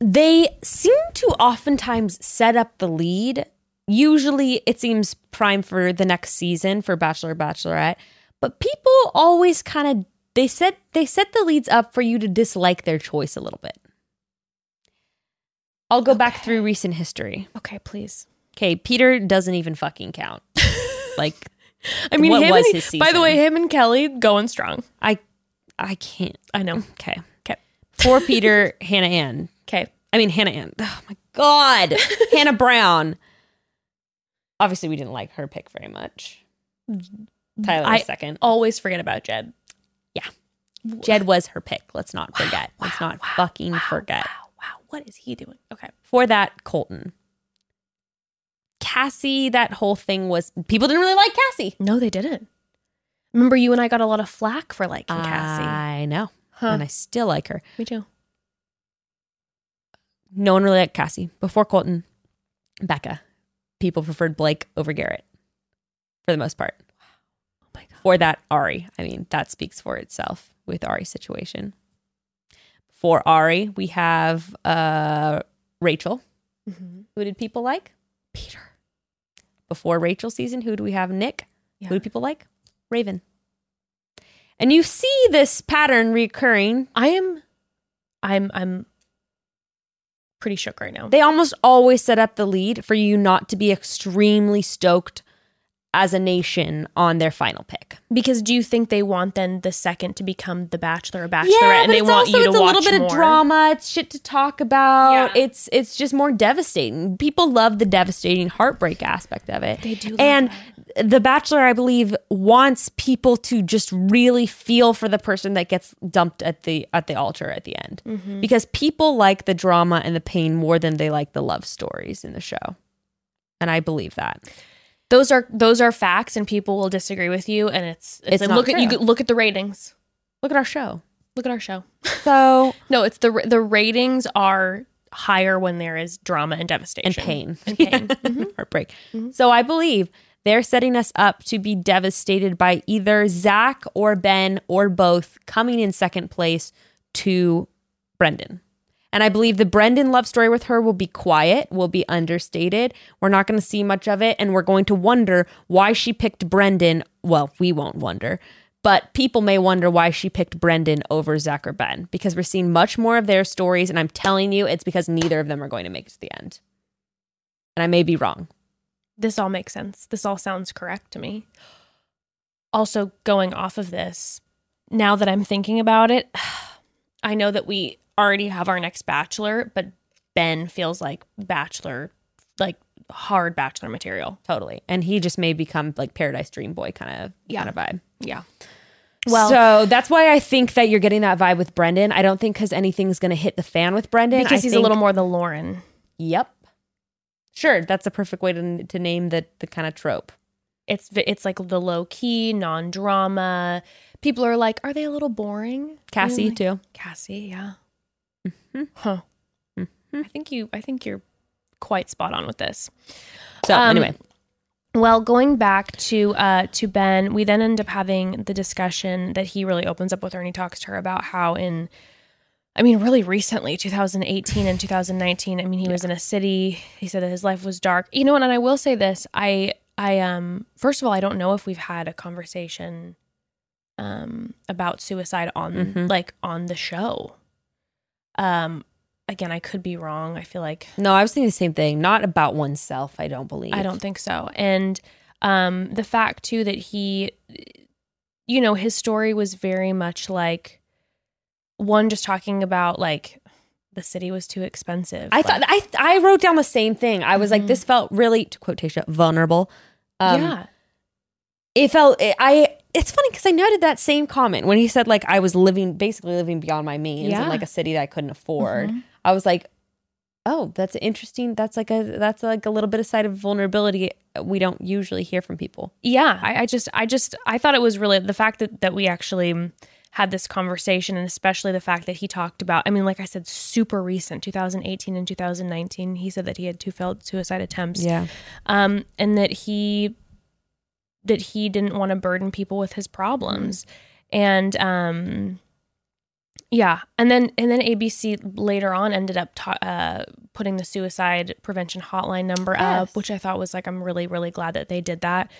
they seem to oftentimes set up the lead. Usually it seems prime for the next season for Bachelor Bachelorette, but people always kind of they set they set the leads up for you to dislike their choice a little bit. I'll go back through recent history. Okay, please. Okay, Peter doesn't even fucking count. like I mean, What was and, his by the way, him and Kelly going strong. I I can't. I know. Okay. Okay. For Peter, Hannah Ann. Okay. I mean Hannah Ann. Oh my god. Hannah Brown. Obviously we didn't like her pick very much. Mm-hmm. Tyler I was second. always forget about Jed. Yeah. Jed was her pick. Let's not forget. Let's not fucking forget. Wow, wow. What is he doing? Okay. For that, Colton. Cassie, that whole thing was people didn't really like Cassie. No, they didn't. Remember, you and I got a lot of flack for liking Cassie. I know. Huh. And I still like her. Me too. No one really liked Cassie. Before Colton, Becca. People preferred Blake over Garrett for the most part. Oh my god. For that, Arie. I mean, that speaks for itself with Arie's situation. For Arie, we have uh, Rachel. Mm-hmm. Who did people like? Peter. Before Rachel season, who do we have? Nick. Yeah. Who do people like? Raven. And you see this pattern recurring. I am. I'm. I'm pretty shook right now. They almost always set up the lead for you not to be extremely stoked as a nation on their final pick. Because do you think they want then the second to become the Bachelor or Bachelorette, and they want also, you to it's a little bit more? of drama. It's shit to talk about. Yeah. It's it's just more devastating. People love the devastating heartbreak aspect of it. They do and the Bachelor, I believe, wants people to just really feel for the person that gets dumped at the at the altar at the end, Mm-hmm. because people like the drama and the pain more than they like the love stories in the show, and I believe that. Those are those are facts, and people will disagree with you. And it's it's, It's like look at you look at the ratings. Look at our show. Look at our show. So No, it's the the ratings are higher when there is drama and devastation and pain and pain. Mm-hmm. heartbreak. So I believe they're setting us up to be devastated by either Zac or Ben or both coming in second place to Brendan. And I believe the Brendan love story with her will be quiet, will be understated. We're not going to see much of it. And we're going to wonder why she picked Brendan. Well, we won't wonder, but people may wonder why she picked Brendan over Zac or Ben because we're seeing much more of their stories. And I'm telling you, it's because neither of them are going to make it to the end. And I may be wrong. This all makes sense. This all sounds correct to me. Also, going off of this, now that I'm thinking about it, I know that we already have our next bachelor, but Ben feels like bachelor, like hard bachelor material. Totally. And he just may become like Paradise Dream Boy kind of Yeah. kind of vibe. Yeah. Well- so that's why I think that you're getting that vibe with Brendan. I don't think because anything's going to hit the fan with Brendan. because I he's a little more the Lauren. Yep. Sure, that's a perfect way to to name the the kind of trope. It's it's like the low key, non drama. People are like, are they a little boring? Cassie Really? too. Cassie, yeah. Mhm. Huh. Mhm. I think you. I think you're quite spot on with this. So Um, anyway, Well, going back to uh, to Ben, we then end up having the discussion that he really opens up with her, and he talks to her about how in, I mean, really recently, 2018 and 2019. I mean, he was in a city. He said that his life was dark. You know, what? and I will say this: I, I, um, first of all, I don't know if we've had a conversation, um, about suicide on Mhm. like on the show. Um, again, I could be wrong. I feel like no, I was thinking the same thing. Not about oneself. I don't believe. I don't think so. And um, the fact too that he, you know, his story was very much like one just talking about like the city was too expensive. I Like, thought I I wrote down the same thing. I was Mhm. like, this felt really to quote Tayshia, vulnerable. Um, yeah, it felt it, I. It's funny because I noted that same comment when he said like I was living basically living beyond my means Yeah. in like a city that I couldn't afford. Mhm. I was like, oh, that's interesting. That's like a that's like a little bit of side of vulnerability we don't usually hear from people. yeah. I, I just, I just, I thought it was really the fact that that we actually had this conversation, and especially the fact that he talked about. I mean, like I said, super recent, 2018 and 2019. He said that he had two failed suicide attempts. Yeah, um, and that he that he didn't want to burden people with his problems, and um, yeah, and then and then ABC later on ended up ta- uh, putting the suicide prevention hotline number up, which I thought was like I'm really really glad that they did that.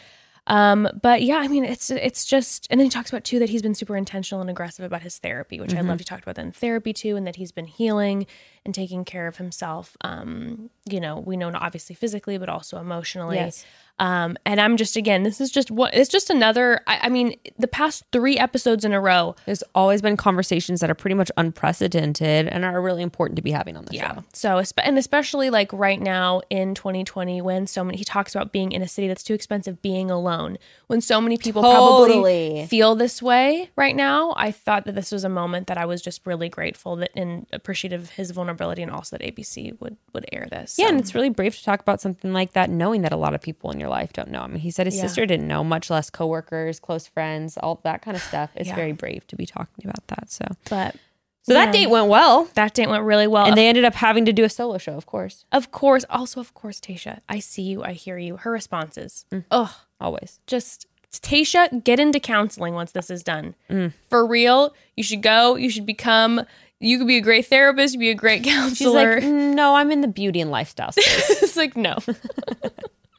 Um, but yeah, I mean, it's it's just, and then he talks about too that he's been super intentional and aggressive about his therapy, which I Mm-hmm. love. He talked about that in therapy too, and that he's been healing and taking care of himself. Um, you know, we know not obviously physically, but also emotionally. Yes. Um, and I'm just again, this is just what it's just another. I, I mean, the past three episodes in a row, there's always been conversations that are pretty much unprecedented and are really important to be having on the Yeah. show. So, and especially like right now in 2020, when so many, he talks about being in a city that's too expensive, being alone. When so many people probably feel this way right now, I thought that this was a moment that I was just really grateful that and appreciative of his vulnerability and also that ABC would would air this. Yeah, So, and it's really brave to talk about something like that, knowing that a lot of people in your life don't know. I mean, he said his Yeah. sister didn't know, much less coworkers, close friends, all that kind of stuff. It's Yeah. very brave to be talking about that. So, but so that date went well, that date went really well. and they ended up having to do a solo show, of course, of course, also of course, Tayshia, I see you, I hear you. Her responses, Mm. oh, always. just Tayshia, get into counseling once this is done. Mm. For real, you should go. You should become. You could be a great therapist. Be a great She's counselor. like, no, I'm in the beauty and lifestyle space. it's like no.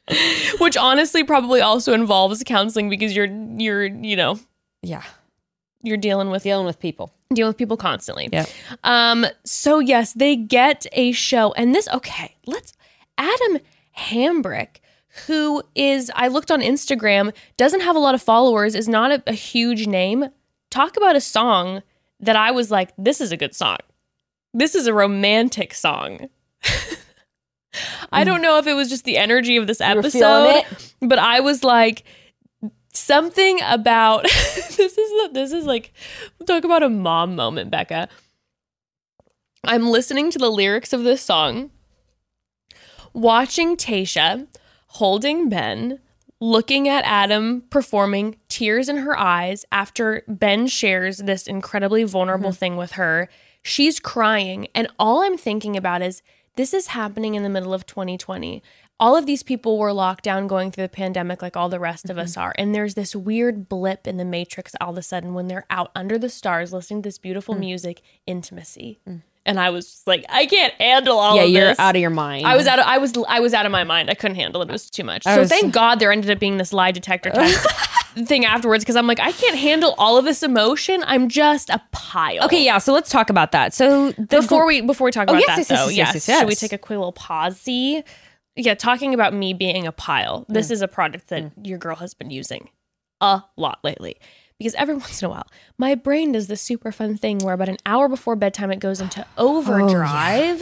Which honestly probably also involves counseling because you're you're you know yeah, you're dealing with dealing with people. dealing with people constantly. Yeah. Um. So yes, they get a show, and this okay. Let's Adam Hambrick, who is I looked on Instagram, doesn't have a lot of followers, is not a, a huge name. Talk about a song that I was like, this is a good song. This is a romantic song. I don't know if it was just the energy of this episode, but I was like something about this is the, this is like talk about a mom moment, Becca. I'm listening to the lyrics of this song, watching Tayshia holding Ben, looking at Adam performing, tears in her eyes after Ben shares this incredibly vulnerable thing with her. She's crying, and all I'm thinking about is this is happening in the middle of 2020. All of these people were locked down going through the pandemic like all the rest of us mm-hmm. are. And there's this weird blip in the matrix all of a sudden when they're out under the stars listening to this beautiful mm. music, intimacy. Mm. And I was like, I can't handle all yeah, of you're this. out of your mind. I was out of I was I was out of my mind. I couldn't handle it. It was too much. I so was- thank God there ended up being this lie detector test thing afterwards because I'm like I can't handle all of this emotion. I'm just a pile. Okay, yeah. So let's talk about that. So the Before we before we talk Oh, about yes, that yes, yes, though, yes, yes, yes, yes, should we take a quick little pause? Yeah, talking about me being a pile. This mm. is a product that mm. your girl has been using a lot lately. Because every once in a while, my brain does this super fun thing where about an hour before bedtime it goes into oh, overdrive.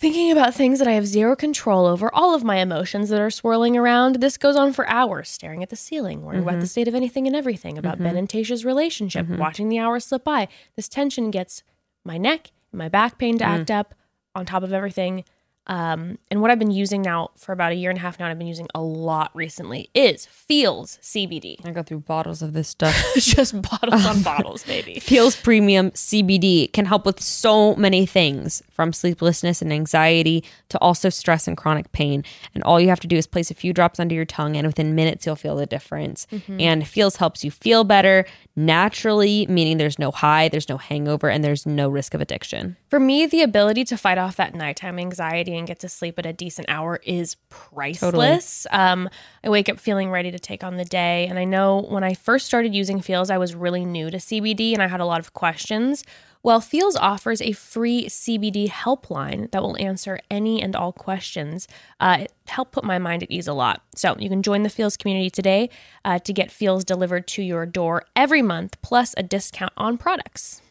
Thinking about things that I have zero control over, all of my emotions that are swirling around. This goes on for hours, staring at the ceiling, worrying about the mm-hmm. state of anything and everything, about mm-hmm. Ben and Tayshia's relationship, mm-hmm. watching the hours slip by. This tension gets my neck and my back pain to mm. act up on top of everything. Um, and what I've been using now for about a year and a half now, and I've been using a lot recently, is Feals CBD. I go through bottles of this stuff. It's just bottles on bottles, baby. Feals Premium CBD can help with so many things from sleeplessness and anxiety to also stress and chronic pain. And all you have to do is place a few drops under your tongue, and within minutes, you'll feel the difference. And Feals helps you feel better naturally, meaning there's no high, there's no hangover, and there's no risk of addiction. For me, the ability to fight off that nighttime anxiety and get to sleep at a decent hour is priceless. Um, I wake up feeling ready to take on the day. And I know when I first started using Feals, I was really new to CBD and I had a lot of questions. Well, Feals offers a free CBD helpline that will answer any and all questions. Uh, it helped put my mind at ease a lot. So you can join the Feals community today uh, to get Feals delivered to your door every month, plus a discount on products.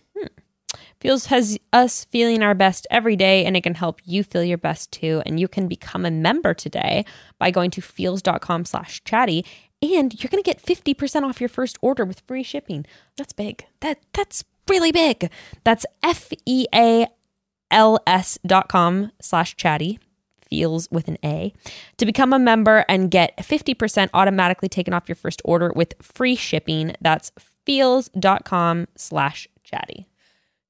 Feals has us feeling our best every day, and it can help you feel your best too. And you can become a member today by going to feals.com slash chatty. And you're to get 50% off your first order with free shipping. That's big. That That's really big. That's F E A L S dot com slash chatty. Feals with an A to become a member and get 50% automatically taken off your first order with free shipping. That's feals.com slash chatty.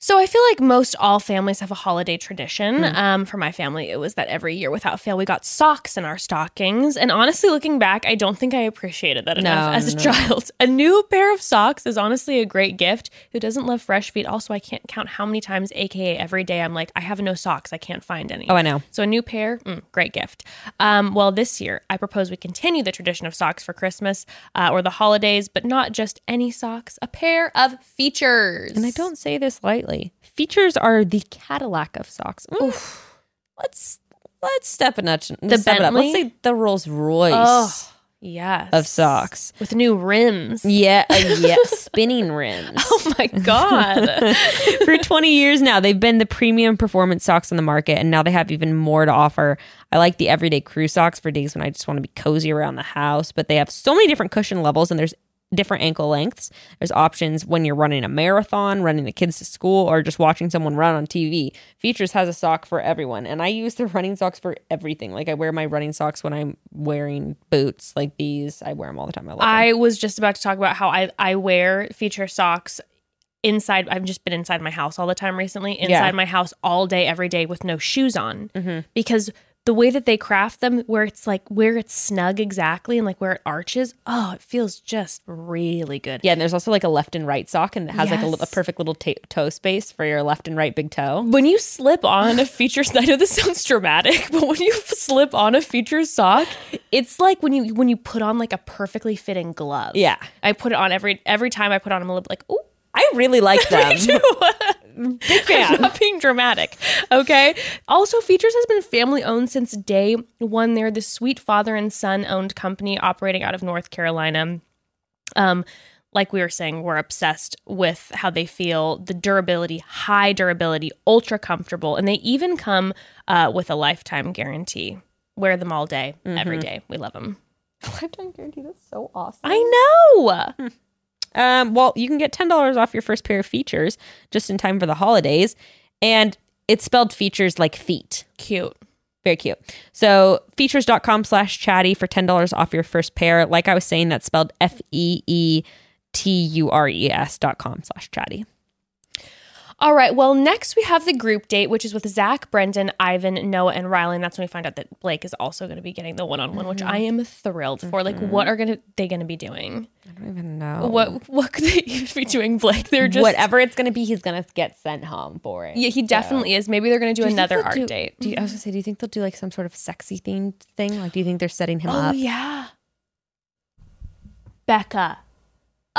So I feel like most all families have a holiday tradition. Um, for my family, it was that every year without fail we got socks in our stockings. And honestly, looking back, I don't think I appreciated that enough No, as a no. child. A new pair of socks is honestly a great gift. Who doesn't love fresh feet? Also, I can't count how many times, aka every day, I'm like, I have no socks. I can't find any. Oh, I know. So a new pair, mm, great gift. Um, well, this year I propose we continue the tradition of socks for Christmas uh, or the holidays, but not just any socks. A pair of feetures. And I don't say this lightly. Feetures are the Cadillac of socks. Mm, Let's let's step a notch. The step it up. Let's say the Rolls Royce Oh, yes. of socks. with new rims. Yeah, uh, yeah, spinning rims. Oh my god. For 20 years now, they've been the premium performance socks on the market, and now they have even more to offer. I like the everyday crew socks for days when I just want to be cozy around the house, but they have so many different cushion levels, and there's different ankle lengths. There's options when you're running a marathon, running the kids to school, or just watching someone run on TV. Feetures has a sock for everyone, and I use the running socks for everything. Like I wear my running socks when I'm wearing boots like these. I wear them all the time. I love. I was just about to talk about how I I wear feeture socks inside I've just been inside my house all the time recently inside Yeah. my house all day every day with no shoes on mm-hmm. because the way that they craft them where it's like where it's snug exactly and like where it arches oh it feels just really good Yeah, and there's also like a left and right sock, and it has like a, a perfect little ta toe space for your left and right big toe. when you slip on a feeture I know this sounds dramatic, but when you slip on a feeture sock, it's like when you when you put on like a perfectly fitting glove. Yeah. I put it on every every time I put on I'm a little bit like, oh I really like them. big fan. I'm not being dramatic. Okay. Also, Feetures has been family owned since day one. They're the sweet father and son owned company operating out of North Carolina. Um, like we were saying, we're obsessed with how they feel, the durability, high durability, ultra comfortable, and they even come uh, with a lifetime guarantee. Wear them all day, every day. We love them. Lifetime guarantee. That's so awesome. I know. Um, well, you can get ten dollars off your first pair of feetures just in time for the holidays, and it's spelled feetures like feet. Cute. Very cute. So feetures.com slash chatty for $10 off your first pair. Like I was saying, that's spelled F E E T U R E S dot com slash chatty. All right. Well, next we have the group date, which is with Zac, Brendan, Ivan, Noah, and Riley. And that's when we find out that Blake is also going to be getting the one-on-one, which I am thrilled for. Like, what mm-hmm. are gonna they going to be doing? I don't even know. What what could they even be doing, Blake? They're just Whatever it's going to be, he's going to get sent home for it. Yeah, he definitely is. Maybe they're going to do, Do you think another they'll art do- date. Do you, I was gonna say, do you think they'll do like some sort of sexy themed thing? Like, do you think they're setting him up? Oh up? yeah, Becca.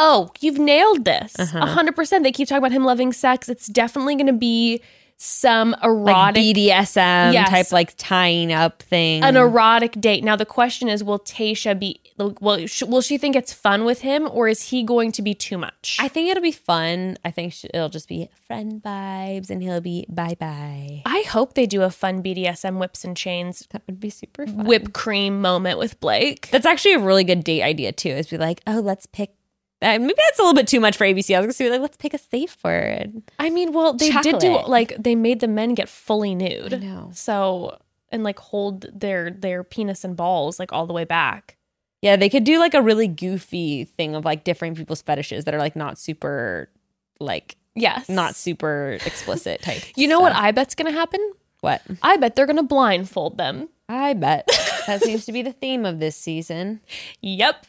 Oh, you've nailed this. A Uh-huh. hundred percent. They keep talking about him loving sex. It's definitely going to be some like erotic BDSM Yes. type like tying up thing. an erotic date. Now the question is, will Tayshia be? Will sh- will she think it's fun with him, or is he going to be too much? I think it'll be fun. I think it'll just be friend vibes, and he'll be bye bye. I hope they do a fun BDSM whips and chains That would be super fun. whipped cream moment with Blake. That's actually a really good date idea too. Is be like, oh, let's pick. Uh, maybe that's a little bit too much for ABC. I was gonna say like, let's pick a safe word. I mean, well, they did do like they made the men get fully nude. I know. So and like hold their their penis and balls like all the way back. Yeah, they could do like a really goofy thing of like different people's fetishes that are like not super, like Yes. not super explicit type. You know what. I bet's gonna happen? What? I bet they're gonna blindfold them. I bet that seems to be the theme of this season. Yep.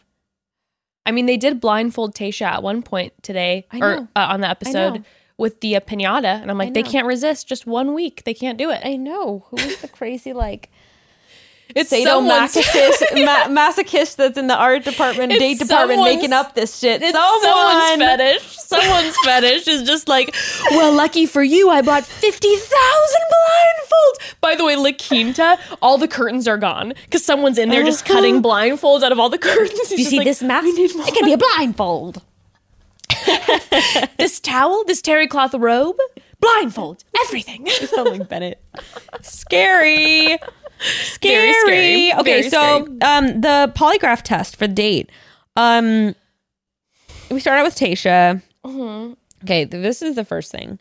I mean, they did blindfold Tayshia at one point today, or uh, on the episode with the uh, pinata, and I'm like, they can't resist. Just one week, they can't do it. I know who is the crazy like It's sadomasochist ma- masochist that's in the art department, It's date department, making up this shit. It's Someone. someone's fetish. Someone's fetish is just like, well, lucky for you, I bought 50,000 blindfolds. By the way, La Quinta, all the curtains are gone because someone's in there just cutting uh-huh. blindfolds out of all the curtains. You see like, this mask? "We need more." It can be a blindfold. this towel, this terry cloth robe, blindfold, everything. sound like Bennett. Scary. Scary. Very scary. Okay, Very so um the polygraph test for the date. Um we start out with Tayshia. Mm-hmm. Okay, th- this is the first thing.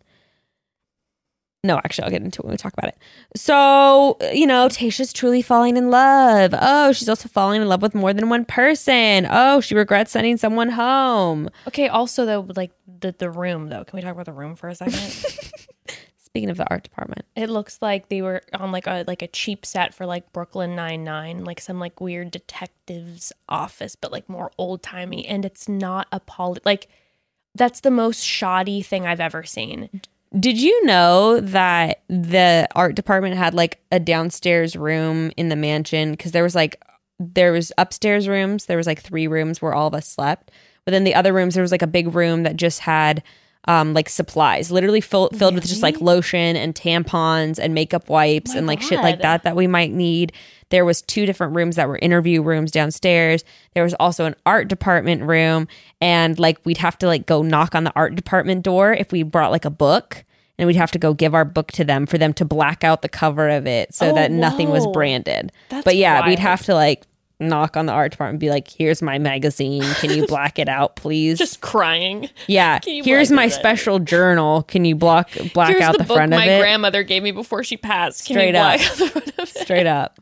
No, actually, I'll get into it when we talk about it. So, you know, Tayshia's truly falling in love. Oh, she's also falling in love with more than one person. Oh, she regrets sending someone home. Okay, also though, like the the room though. Can we talk about the room for a second? Speaking of the art department, it looks like they were on like a like a cheap set for like Brooklyn Nine Nine, like some like weird detective's office, but like more old timey. And it's not a poly like that's the most shoddy thing I've ever seen. Did you know that the art department had like a downstairs room in the mansion? Because there was like, there was upstairs rooms. There was like three rooms where all of us slept. But then the other rooms, there was like a big room that just had um like supplies, literally fill, filled with just like lotion and tampons and makeup wipes My and like shit like that that we might need. There was two different rooms that were interview rooms downstairs. There was also an art department room and like we'd have to like go knock on the art department door if we brought like a book and we'd have to go give our book to them for them to black out the cover of it so Oh, that nothing was branded. That's but yeah, we'd have to like knock on the art department and be like, "Here's my magazine. Can you black it out, please?" Just crying. yeah. Here's my it out? special journal. Can you block black Here's out the, the, front my of it? grandmother gave me before she passed. Can Straight you up. out the front of it? Straight up.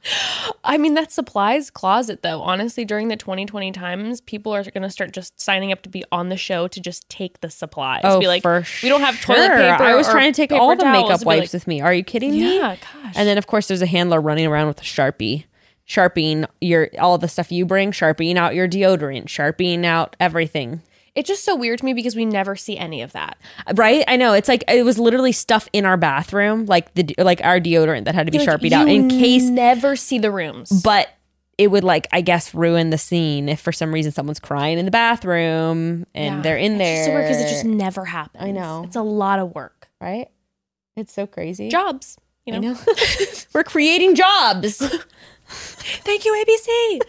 I mean, that supplies closet, though. Honestly, during the 2020 times, people are going to start just signing up to be on the show to just take the supplies. Oh, be like, for we don't have toilet sure. paper. I was trying to take all the towels." makeup wipes like, with me. Are you kidding me? yeah, gosh. And then of course there's a handler running around with a sharpie, sharpieing your all the stuff you bring, sharpieing out your deodorant, sharpieing out everything. it's just so weird to me because we never see any of that. Right? I know. It's like it was literally stuff in our bathroom, like the like our deodorant that had to be Like, sharpied out in case never see the rooms. but it would like I guess ruin the scene if for some reason someone's crying in the bathroom and Yeah. they're in It's there. just so weird because it just never happens. I know. It's a lot of work. right? It's so crazy. Jobs, you know. Know. We're creating jobs. Thank you, ABC.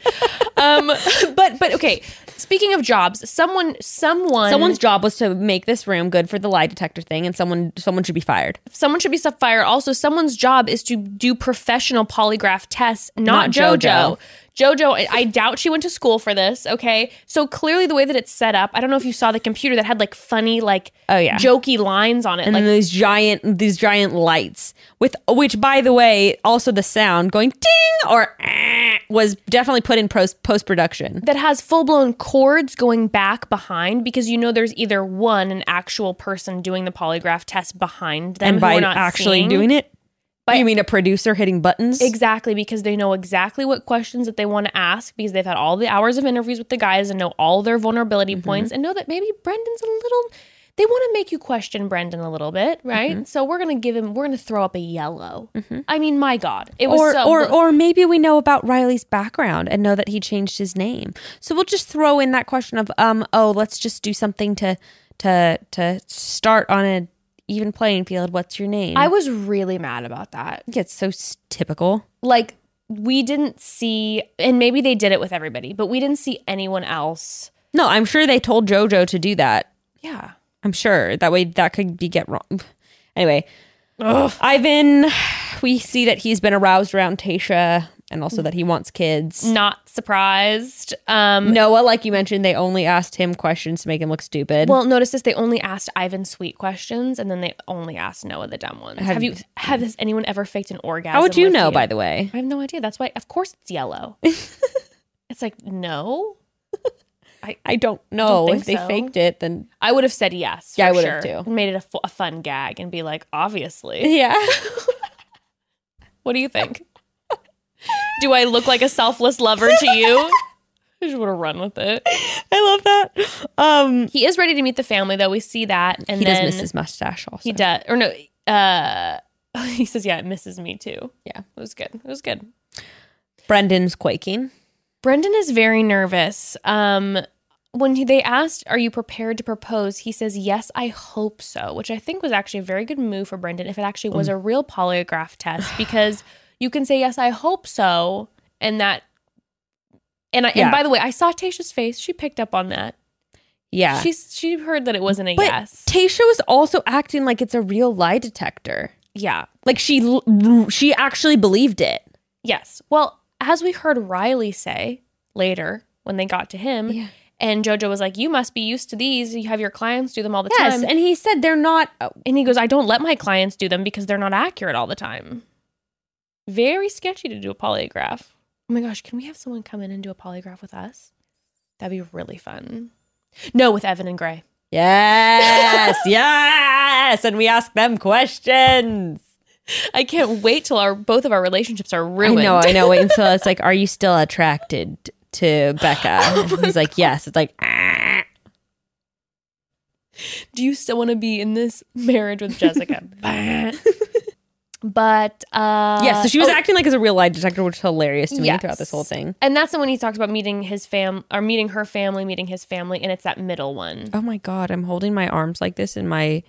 um, but but okay. Speaking of jobs, someone someone Someone's job was to make this room good for the lie detector thing, and someone someone should be fired. someone should be fired. Also, someone's job is to do professional polygraph tests, not, Not JoJo. JoJo. JoJo, I- doubt she went to school for this. Okay, so clearly the way that it's set up, I don't know if you saw the computer that had like funny, like Oh, yeah. jokey lines on it. And like then these giant these giant lights with which, by the way, also the sound going ding or eh, was definitely put in post post production. that has full blown cords going back behind because you know there's either one an actual person doing the polygraph test behind them And by we're not actually seeing. doing it, By- you mean a producer hitting buttons? Exactly, because they know exactly what questions that they want to ask because they've had all the hours of interviews with the guys and know all their vulnerability Mm-hmm. points and know that maybe Brendan's a little. They want to make you question Brendan a little bit, right? Mm-hmm. So we're gonna give him. We're gonna throw up a yellow. I mean, my God, it was or so. or or maybe we know about Riley's background and know that he changed his name. So we'll just throw in that question of um oh let's just do something to to to start on a even playing field. What's your name? I was really mad about that. think it's so s- typical. Like we didn't see, and maybe they did it with everybody, but we didn't see anyone else. No, I'm sure they told JoJo to do that. Yeah. I'm sure that way that could be get wrong. Anyway, Ivan, we see that he's been aroused around Tayshia and also that he wants kids. Not surprised. Um, Noah, like you mentioned, they only asked him questions to make him look stupid. Well, notice this. They only asked Ivan sweet questions, and then they only asked Noah the dumb ones. Have Have, you- you? Have has anyone ever faked an orgasm? How would you know, by the way? I have no idea. That's why, of course, it's yellow. it's like no. I I don't know. think if they so. faked it, then I would have said yes. Yeah, I would have sure. too. Made it a, a fun gag and be like, obviously. yeah. What do you think? Do I look like a selfless lover to you? I just want to run with it. I love that. Um, He is ready to meet the family, though. We see that, and he does miss his mustache also. He does, or no? Uh, he says, "Yeah, it misses me too." Yeah. it was good. It was good. Brendan's quaking. Brendan is very nervous. Um, when he, they asked, "Are you prepared to propose?" He says, "Yes, I hope so," which I think was actually a very good move for Brendan. If it actually was a real polygraph test, because you can say, "Yes, I hope so," and that. And I, Yeah. and by the way, I saw Tayshia's face. She picked up on that. Yeah. She's she heard that it wasn't a but yes. Tayshia was also acting like it's a real lie detector. yeah. Like she she actually believed it. Yes. Well, as we heard Riley say later when they got to him, Yeah. and JoJo was like, You must be used to these. You have your clients do them all the Yes, time. and he said they're not. oh, And he goes, I don't let my clients do them because they're not accurate all the time. Very sketchy to do a polygraph. Oh my gosh, can we have someone come in and do a polygraph with us? That'd be really fun. No, with Evan and Gray. Yes, yes, and we ask them questions. I can't wait till our both of our relationships are ruined. I know, I know. Wait until it's like, are you still attracted to Becca? And he's like, yes. It's like, ah. do you still want to be in this marriage with Jessica? But uh yeah. So she was oh, acting like as a real lie detector, which is hilarious to me Yes. throughout this whole thing. and that's the one he talks about meeting his fam or meeting her family, meeting his family, and it's that middle one. Oh my god, I'm holding my arms like this in my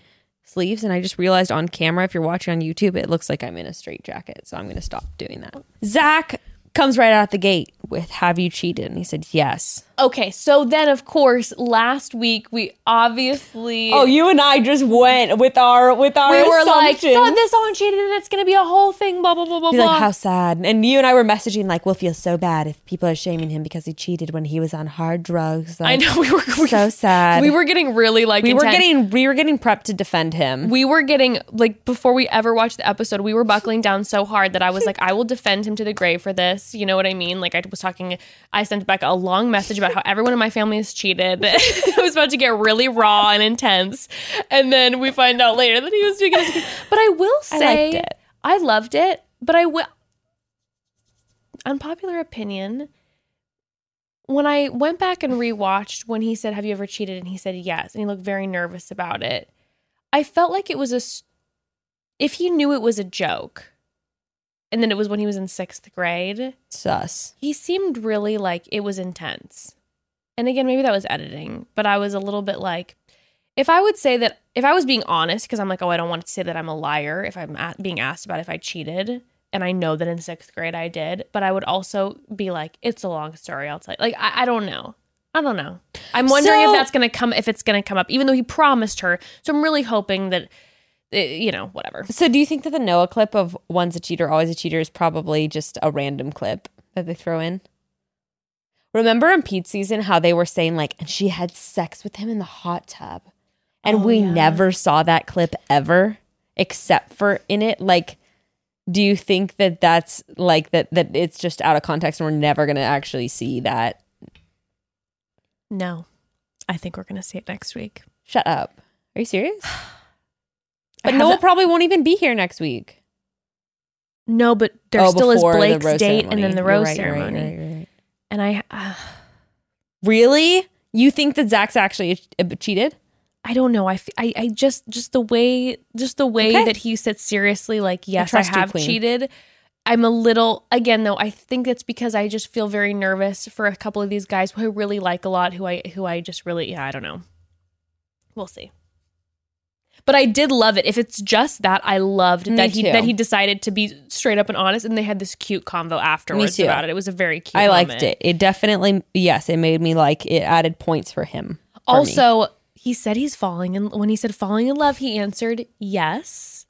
sleeves, and I just realized on camera, if you're watching on YouTube, it looks like I'm in a straight jacket. So I'm gonna stop doing that. Zac comes right out the gate with "Have you cheated?" and he said yes. Okay, so then of course last week we obviously Oh, you and I just went with our with our we were like saw this on cheated and it's gonna be a whole thing, blah blah blah blah blah. like, how sad. And you and I were messaging like, we'll feel so bad if people are shaming him because he cheated when he was on hard drugs. I know we were we, so sad. we were getting really like we were getting we were getting prepped to defend him. we were getting like before we ever watched the episode, we were buckling down so hard that I was like, I will defend him to the grave for this. You know what I mean? Like I was talking, I sent back a long message about how everyone in my family has cheated. it was about to get really raw and intense, and then we find out later that he was doing it. But I will I say, liked it. I loved it. But I will. Unpopular opinion. When I went back and rewatched when he said, "Have you ever cheated?" and he said yes, and he looked very nervous about it. I felt like it was a. If he knew it was a joke, and then it was when he was in sixth grade, Sus. he seemed really like it was intense. And again, maybe that was editing, but I was a little bit like, if I would say that, if I was being honest, because I'm like, oh, I don't want to say that I'm a liar if I'm a- being asked about if I cheated. And I know that in sixth grade I did, but I would also be like, it's a long story. I'll tell you. Like, I, I don't know. I don't know. I'm wondering So- if that's going to come, if it's going to come up, even though he promised her. So I'm really hoping that, uh, you know, whatever. So do you think that the Noah clip of one's a cheater, always a cheater is probably just a random clip that they throw in? Remember in Pete's season how they were saying like, and she had sex with him in the hot tub. And Oh, we yeah. never saw that clip ever, except for in it. Like, do you think that that's like that, that it's just out of context and we're never going to actually see that? No, I think we're going to see it next week. Shut up. Are you serious? But Noah haven't- probably won't even be here next week. No, but there Oh, still is Blake's date and then the rose right, you're right, ceremony. you're right, you're right. And I, uh, Really? You think that Zac's actually uh, cheated? I don't know. I, f- I, I just, just the way, just the way Okay. that he said seriously, like, yes, I, you, have cheated. I'm a little, again, though, I think it's because I just feel very nervous for a couple of these guys who I really like a lot, who I, who I just really, yeah, I don't know. We'll see. But I did love it. If it's just that, I loved Me that he too. that he decided to be straight up and honest, and they had this cute convo afterwards too. about it. It was a very cute. I liked moment. it. It definitely, yes, it made me like it. Added points for him. for me. Also, he said he's falling in. When he said falling in love, he answered yes,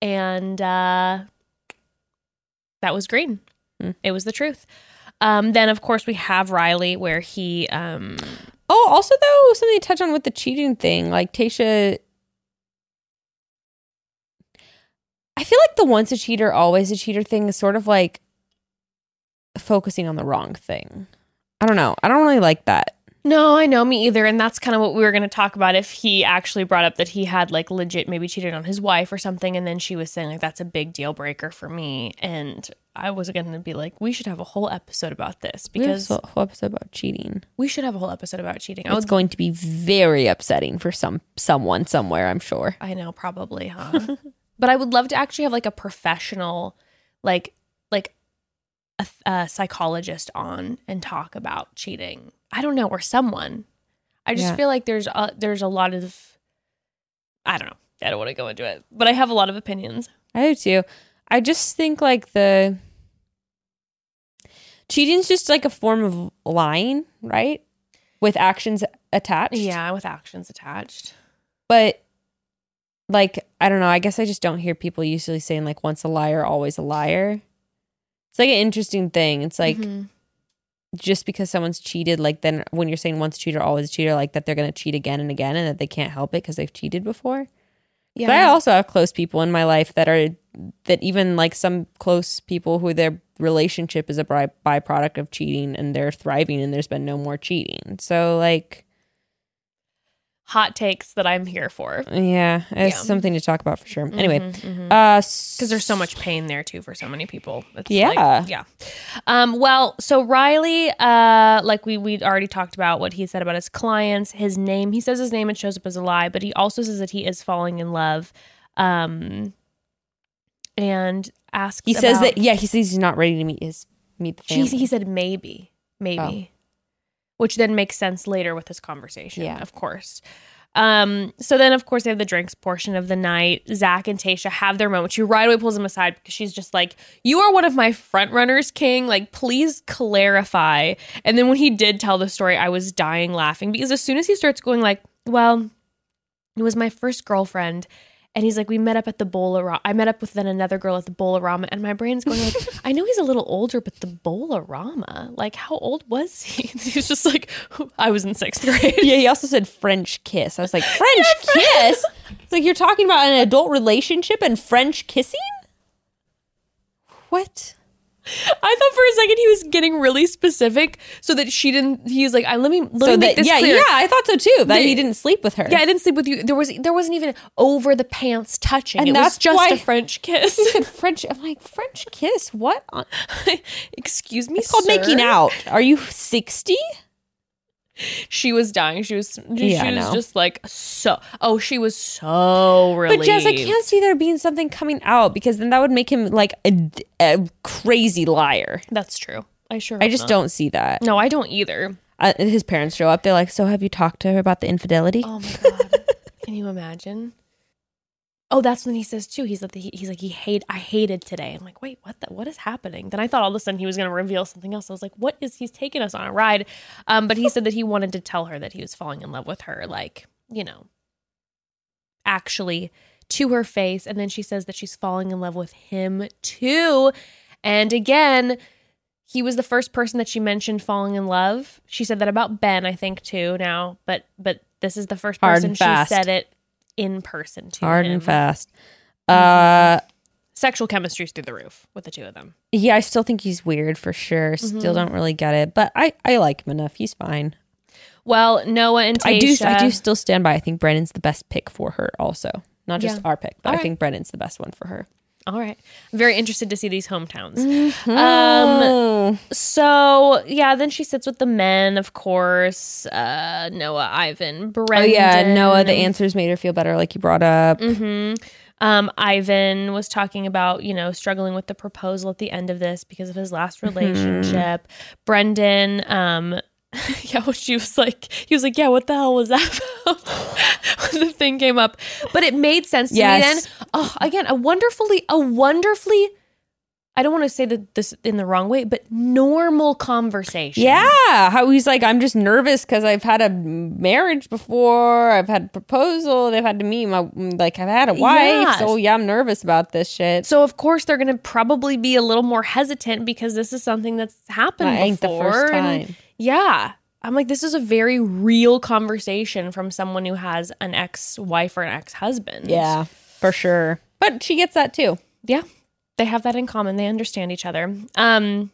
and uh, that was green. Hmm. It was the truth. Um, then, of course, we have Riley, where he. Um, Oh, also though, something to touch on with the cheating thing, like Tayshia. I feel like the once a cheater, always a cheater thing is sort of like focusing on the wrong thing. I don't know. I don't really like that. no, I know me either, and that's kind of what we were going to talk about. If he actually brought up that he had like legit maybe cheated on his wife or something, and then she was saying like that's a big deal breaker for me, and I was going to be like, we should have a whole episode about this Because because a whole episode about cheating. we should have a whole episode about cheating. I It's would going to be very upsetting for some someone somewhere. I'm sure. I know, probably, huh? but I would love to actually have like a professional, like, like a, a psychologist on and talk about cheating. I don't know, or someone. I just Yeah. feel like there's a, there's a lot of, I don't know. I don't want to go into it, but I have a lot of opinions. I do too. I just think like the cheating's just like a form of lying, right? With actions attached. Yeah, with actions attached. But like, I don't know. I guess I just don't hear people usually saying like once a liar, always a liar. It's like an interesting thing. It's like Mhm. just because someone's cheated, like then when you're saying once a cheater, always a cheater, like that they're gonna cheat again and again and that they can't help it because they've cheated before. yeah, But I also have close people in my life that are that even like some close people who their relationship is a by- byproduct of cheating and they're thriving and there's been no more cheating. So like hot takes that I'm here for. yeah, it's Yeah. something to talk about for sure. Anyway, Mhm. uh because there's so much pain there too for so many people. It's Yeah. like- yeah. Um, well, so Riley, uh, like we we already talked about what he said about his clients, his name. He says his name and shows up as a lie, but he also says that he is falling in love. Um, and asks. he says that yeah, he says he's not ready to meet his meet the family. he said maybe, maybe, which then makes sense later with this conversation. Yeah. of course. Um, so then of course they have the drinks portion of the night. Zac and Tayshia have their moment. She right away pulls him aside because she's just like, You are one of my front runners, King. Like, please clarify. And then when he did tell the story, I was dying laughing because as soon as he starts going like, Well, it was my first girlfriend. And he's like, we met up at the Bowl I met up with then another girl at the Bolorama, and my brain's going like, I know he's a little older, but the Bolorama, like, how old was he? He's just like, I was in sixth grade. yeah, he also said French kiss. I was like, French kiss? It's like you're talking about an adult relationship and French kissing? What? I thought for a second he was getting really specific so that she didn't. He was like, I let me let so me make that this yeah, clear. yeah, I thought so too. That he didn't sleep with her. Yeah, I didn't sleep with you. There was there wasn't even over the pants touching. And it was that's just why- a French kiss. He said French. I'm like French kiss. What? Excuse me, It's called making out. Are you sixty? She was dying. She was. She, Yeah, I was just like so. Oh, she was so relieved. But Jess, I can't see there being something coming out because then that would make him like a, a crazy liar. That's true. I sure. I just not. don't see that. No, I don't either. Uh, his parents show up. They're like, "So have you talked to her about the infidelity?" Oh my god! Can you imagine? Oh, that's when he says too. He's like, he, he's like, he hate. I hated today. I'm like, wait, what? The, what is happening? Then I thought all of a sudden he was going to reveal something else. I was like, what is? He's taking us on a ride. Um, but he said that he wanted to tell her that he was falling in love with her, like you know, actually to her face. And then she says that she's falling in love with him too. And again, he was the first person that she mentioned falling in love. She said that about Ben, I think, too. Now, but but this is the first Hard person she said it in person to Hard him. and fast. Uh, Sexual chemistry's through the roof with the two of them. yeah, I still think he's weird for sure. Still don't really get it, but I I like him enough. He's fine. Well, Noah and Tayshia. I do I do still stand by. I think Brendan's the best pick for her. Also, not just Yeah. our pick, but All I right. think Brendan's the best one for her. All right. I'm very interested to see these hometowns. Mm-hmm. Um, so yeah, then she sits with the men, of course. Uh, Noah, Ivan, Brendan. oh yeah, Noah. The answers made her feel better, like you brought up. hmm Um, Ivan was talking about, you know, struggling with the proposal at the end of this because of his last relationship. Brendan, um, yeah, she was like, he was like, yeah, what the hell was that about? the thing came up, but it made sense to Yes. me then. Oh, again, a wonderfully, a wonderfully. I don't want to say that this in the wrong way, but normal conversation. Yeah, how he's like, I'm just nervous because I've had a marriage before. I've had a proposal. They've had to meet my like. I've had a wife, Yes. so yeah, I'm nervous about this shit. So of course they're going to probably be a little more hesitant because this is something that's happened That ain't the before. first and time. Yeah, I'm like, this is a very real conversation from someone who has an ex-wife or an ex-husband. Yeah, for sure. But she gets that too. yeah, they have that in common. They understand each other. Um,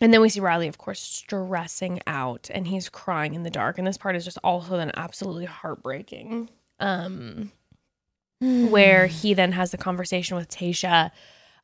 and then we see Riley, of course, stressing out, and he's crying in the dark. And this part is just also then absolutely heartbreaking. Um, where he then has the conversation with Tayshia,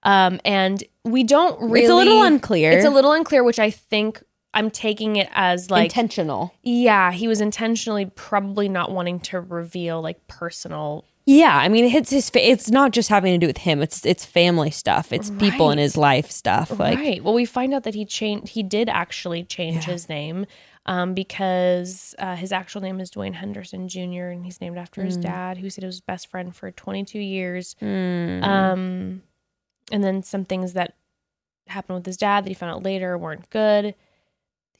um, and we don't really. It's a little unclear. It's a little unclear, which I think I'm taking it as like intentional. yeah, he was intentionally probably not wanting to reveal like personal Yeah, I mean, it's his. Fa- it's not just having to do with him. It's it's family stuff. It's people in his life stuff. Like, right. Well, we find out that he changed. He did actually change his name um, because uh, his actual name is Dwayne Henderson Jr. and he's named after Mm. his dad, who said he was his best friend for 22 years. mm, Um, and then some things that happened with his dad that he found out later weren't good.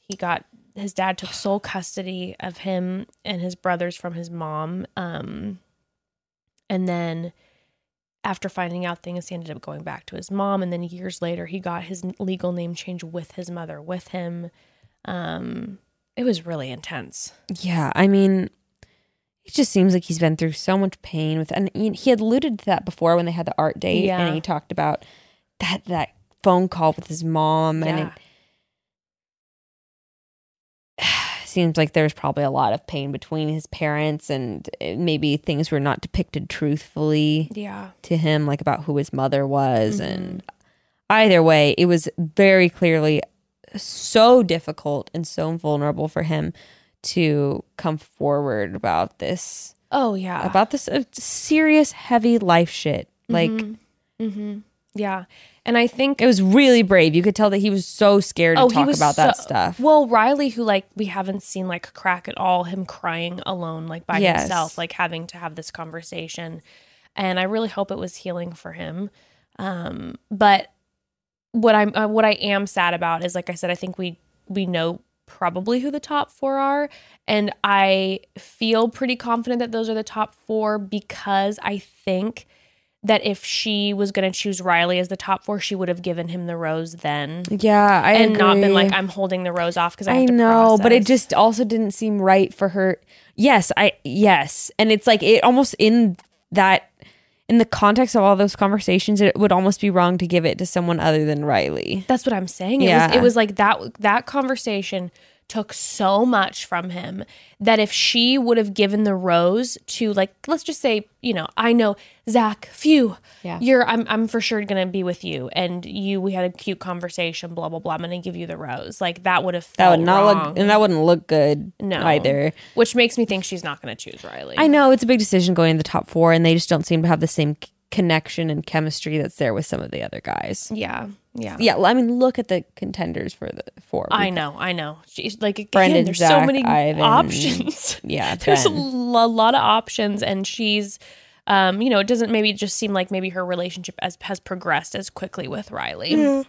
He got his dad took sole custody of him and his brothers from his mom. Um, and then after finding out things, he ended up going back to his mom. And then years later, he got his legal name change with his mother with him. Um, it was really intense. yeah, I mean, it just seems like he's been through so much pain with, and he had alluded to that before when they had the art date, Yeah. and he talked about that that phone call with his mom, and it seems like there's probably a lot of pain between his parents, and uh, maybe things were not depicted truthfully. Yeah. to him like about who his mother was Mm-hmm. and either way it was very clearly so difficult and so vulnerable for him to come forward about this Oh, yeah. about this uh, serious heavy life shit like mm-hmm. Yeah. And I think it was really brave you could tell that he was so scared to talk about that Oh, stuff Well, Riley, who like we haven't seen like crack at all, him crying alone, like by Yes. himself, like having to have this conversation. And I really hope it was healing for him. Um, but what I'm uh, what I am sad about is like I said, I think we we know probably who the top four are, and I feel pretty confident that those are the top four because I think that if she was going to choose Riley as the top four, she would have given him the rose then yeah i and not been like I'm holding the rose off because I, I know, but it just also didn't seem right for her. Yes, I yes, and it's like it almost in that in the context of all those conversations, it would almost be wrong to give it to someone other than Riley. that's what I'm saying. It Yeah. was it was like that that conversation took so much from him that if she would have given the rose to like let's just say you know I know Zac phew Yeah. you're I'm I'm for sure gonna be with you and you we had a cute conversation blah blah blah I'm gonna give you the rose like that would have That would not wrong. look, and that wouldn't look good no either. which makes me think she's not gonna choose Riley I know it's a big decision going in the top four, and they just don't seem to have the same connection and chemistry that's there with some of the other guys. yeah yeah Yeah, well, I mean, look at the contenders for the four. I know, I know. She's like again, Brendan, there's so many Ivan, options. Yeah, there's a Ben. lot of options, and she's, um, you know, it doesn't maybe just seem like maybe her relationship as has progressed as quickly with Riley.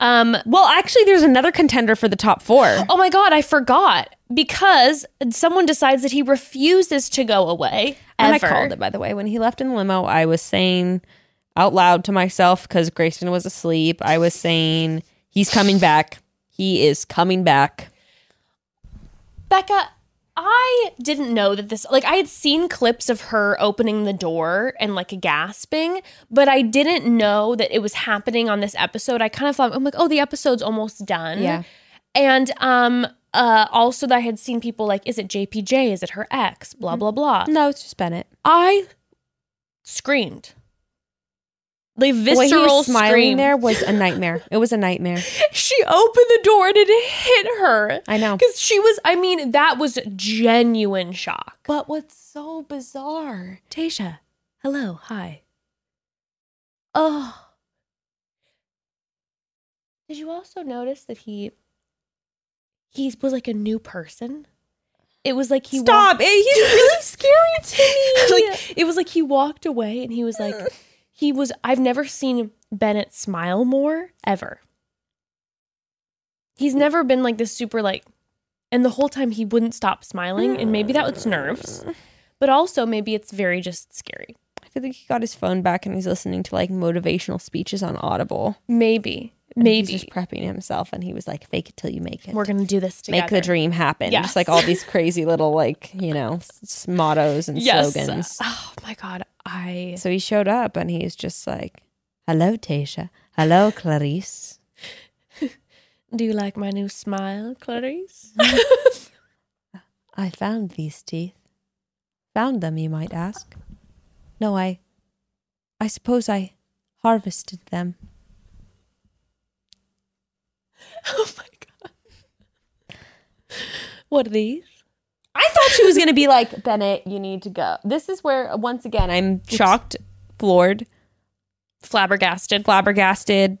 Um, Well, actually, there's another contender for the top four. oh my god, I forgot because someone decides that he refuses to go away. And I called it, by the way. When he left in the limo, I was saying out loud to myself because Grayson was asleep. I was saying, he's coming back. He is coming back. Becca, I didn't know that this like I had seen clips of her opening the door and like gasping, but I didn't know that it was happening on this episode. I kind of thought I'm like, "Oh, the episode's almost done." Yeah. And um uh also that I had seen people like, "Is it JPJ? Is it her ex?" blah blah blah. No, it's just Bennett. I screamed. The The way visceral smiling scream. there was a nightmare. It was a nightmare. She opened the door and it hit her. I know. Because she was, I mean, that was genuine shock. But what's so bizarre? Tayshia, hello, hi. Oh. Did you also notice that he he was like a new person? It was like he Stop! walked- He's really scary to me. like it was like he walked away and he was like mm. He was I've never seen Bennett smile more ever. He's never been like this super like and the whole time he wouldn't stop smiling and maybe that was nerves. But also maybe it's very just scary. I feel like he got his phone back and he's listening to like motivational speeches on Audible. Maybe. And Maybe. he's just prepping himself, and he was like, "Fake it till you make it. We're gonna do this together. make the dream happen." Yes. Just like all these crazy little like you know s- mottos and yes. slogans. Oh my god. I So he showed up, and he's just like, "Hello, Tayshia. Hello, Clarice." do you like my new smile, Clarice? I found these teeth. Found them, you might ask. No, I. I suppose I harvested them. oh my god. What are these? I thought she was going to be like, Bennett, you need to go. This is where, once again, I'm shocked, floored, Flabbergasted. flabbergasted.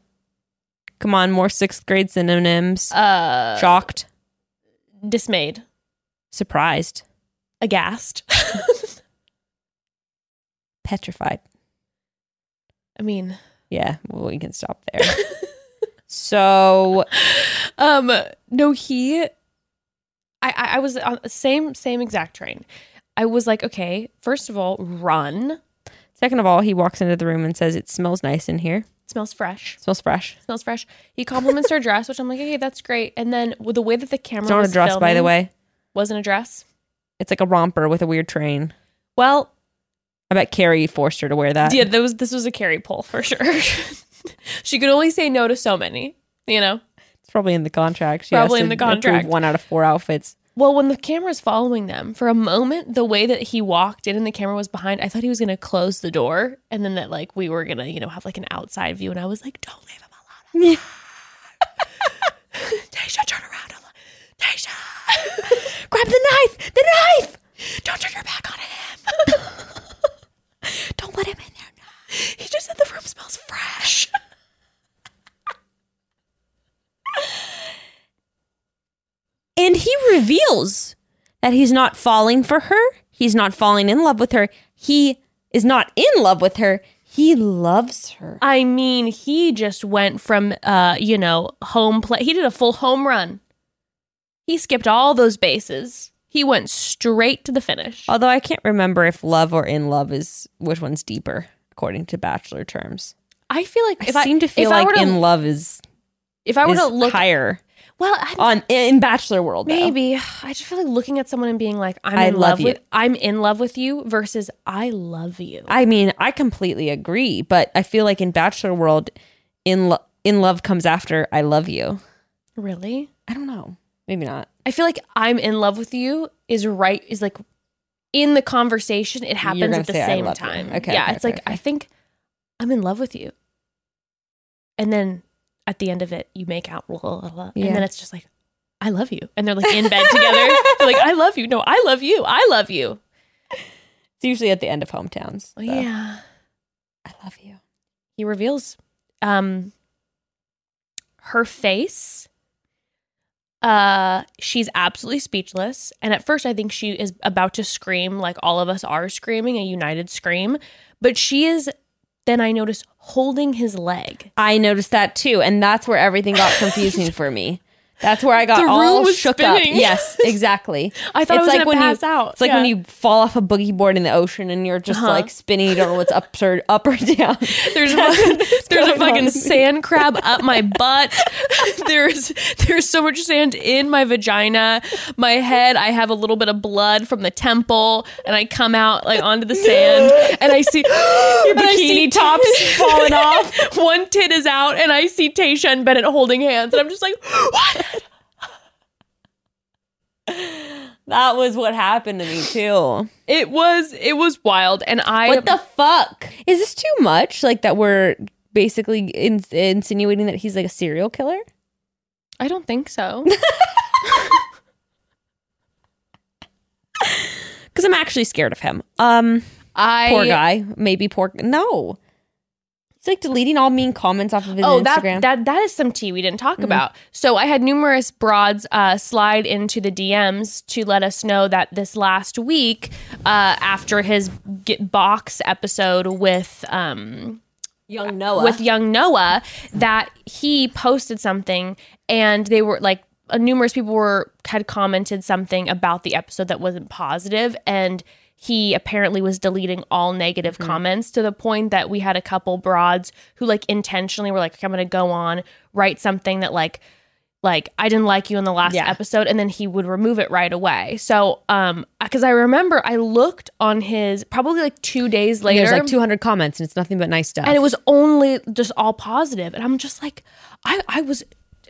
Come on, more sixth grade synonyms. Uh shocked, dismayed. surprised, Aghast. petrified. I mean, Yeah, well, we can stop there. so, um, no, he. I I, I was on the same same exact train. I was like, okay, first of all, run. second of all, he walks into the room and says, It smells nice in here. smells fresh. smells fresh. Smells fresh. He compliments her dress, which I'm like, okay, that's great. And then the way that the camera It's not a was dress, by the way. wasn't a dress. It's like a romper with a weird train. Well, I bet Carrie forced her to wear that. yeah, there was this was a carry pull for sure. she could only say no to so many, you know. It's probably in the contract. She Probably in the contract. One out of four outfits. Well, when the camera's following them, for a moment, the way that he walked in and the camera was behind, I thought he was going to close the door and then that like we were going to, you know, have like an outside view. And I was like, don't leave him alone. Tayshia, turn around. Tayshia, Grab the knife! The knife! don't turn your back on him. Don't let him in there. He just said the room smells fresh. And he reveals that he's not falling for her. He's not falling in love with her. He is not in love with her. He loves her. I mean, he just went from, uh, you know, home play. He did a full home run. He skipped all those bases. He went straight to the finish. Although I can't remember if love or in love is which one's deeper, according to bachelor terms. I feel like I if I seem to feel I like to, in love is, if I were to look higher well, I, on in bachelor world. though. maybe I just feel like looking at someone and being like, I'm I in love love, you. with, I'm in love with you versus I love you. I mean, I completely agree, but I feel like in bachelor world, in lo- in love comes after I love you. really? I don't know. Maybe not. I feel like I'm in love with you is right is like in the conversation. It happens at the same love you." time. Okay, yeah, okay, it's okay, like okay. I think I'm in love with you, and then at the end of it, you make out, blah, blah, blah, Yeah. and then it's just like I love you, and they're like in bed together. They're like I love you. No, I love you. I love you. It's usually at the end of hometowns. so. Yeah. I love you. he reveals um her face uh she's absolutely speechless and at first i think she is about to scream like all of us are screaming a united scream but she is then i noticed holding his leg I noticed that too, and that's where everything got confusing for me. That's where I got The room all was shook spinning. up. Yes, exactly. i thought It's i was like when you- pass out It's like when you fall off a boogie board in the ocean and you're just Uh-huh. like spinning. You don't know what's up or up or down. there's a, fucking- there's a fucking sand crab up my butt. there's there's so much sand in my vagina. My head, I have a little bit of blood from the temple, and I come out like onto the sand, and I see your bikini tops falling off. One tit is out, and I see Tasha and Bennett holding hands, and I'm just like, what? That was what happened to me too. It was it was wild, and I What the fuck? Is this too much? Like that we're basically in- insinuating that he's like a serial killer? I don't think so. Because I'm actually scared of him. Um, I poor guy. Maybe poor. No, He's like deleting all mean comments off of his Oh, that, Instagram. that that is some tea we didn't talk about. So I had numerous broads uh, slide into the DMs to let us know that this last week, uh, after his get box episode with um, Young Noah. with young Noah that he posted something and they were like uh, numerous people were had commented something about the episode that wasn't positive and he apparently was deleting all negative comments to the point that we had a couple broads who like intentionally were like I'm going to go on write something that like like I didn't like you in the last Yeah. episode and then he would remove it right away. So um cuz I remember I looked on his probably like 2 days later There's like 200 comments and it's nothing but nice stuff. and it was only just all positive and i'm just like i i was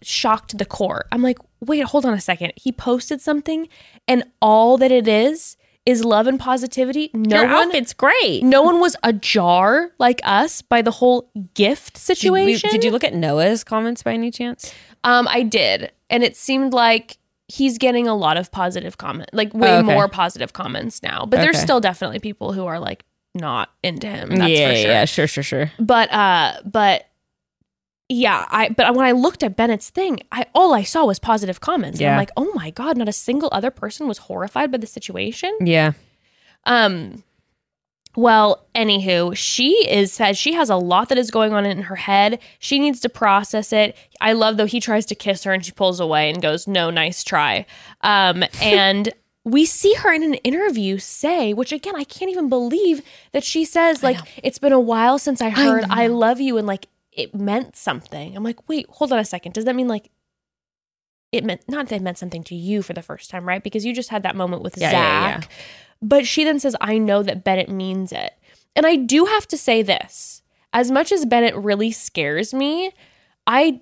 shocked to the core i'm like wait hold on a second he posted something and all that it is is love and positivity no Your one outfit's great. no one was ajar like us by the whole gift Did, we- situation did you look at Noah's comments by any chance? um i did and it seemed like he's getting a lot of positive comment like way Oh, okay. more positive comments now but there's still definitely people who are like not into him that's yeah, for sure yeah, sure, sure, sure. but uh but yeah i but when i looked at bennett's thing i all i saw was positive comments. And i'm like oh my god not a single other person was horrified by the situation? Yeah. um well anywho she is said she has a lot that is going on in her head. She needs to process it. I love though he tries to kiss her and she pulls away and goes no nice try. Um and we see her in an interview say which again i can't even believe that she says like it's been a while since i heard I, love you and like it meant something i'm like wait hold on a second does that mean like it meant not that it meant something to you for the first time right because you just had that moment with Yeah, zac yeah, yeah. but she then says, I know that Bennett means it. And I do have to say this as much as Bennett really scares me, I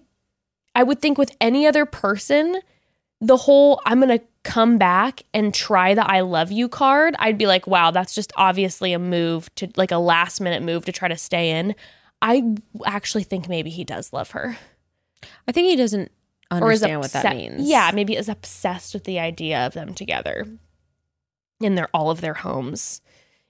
I would think with any other person, the whole I'm gonna come back and try the I love you card, I'd be like, wow, that's just obviously a move to like a last minute move to try to stay in. I actually think maybe he does love her. I think he doesn't understand what that means. Yeah, maybe is obsessed with the idea of them together in their all of their homes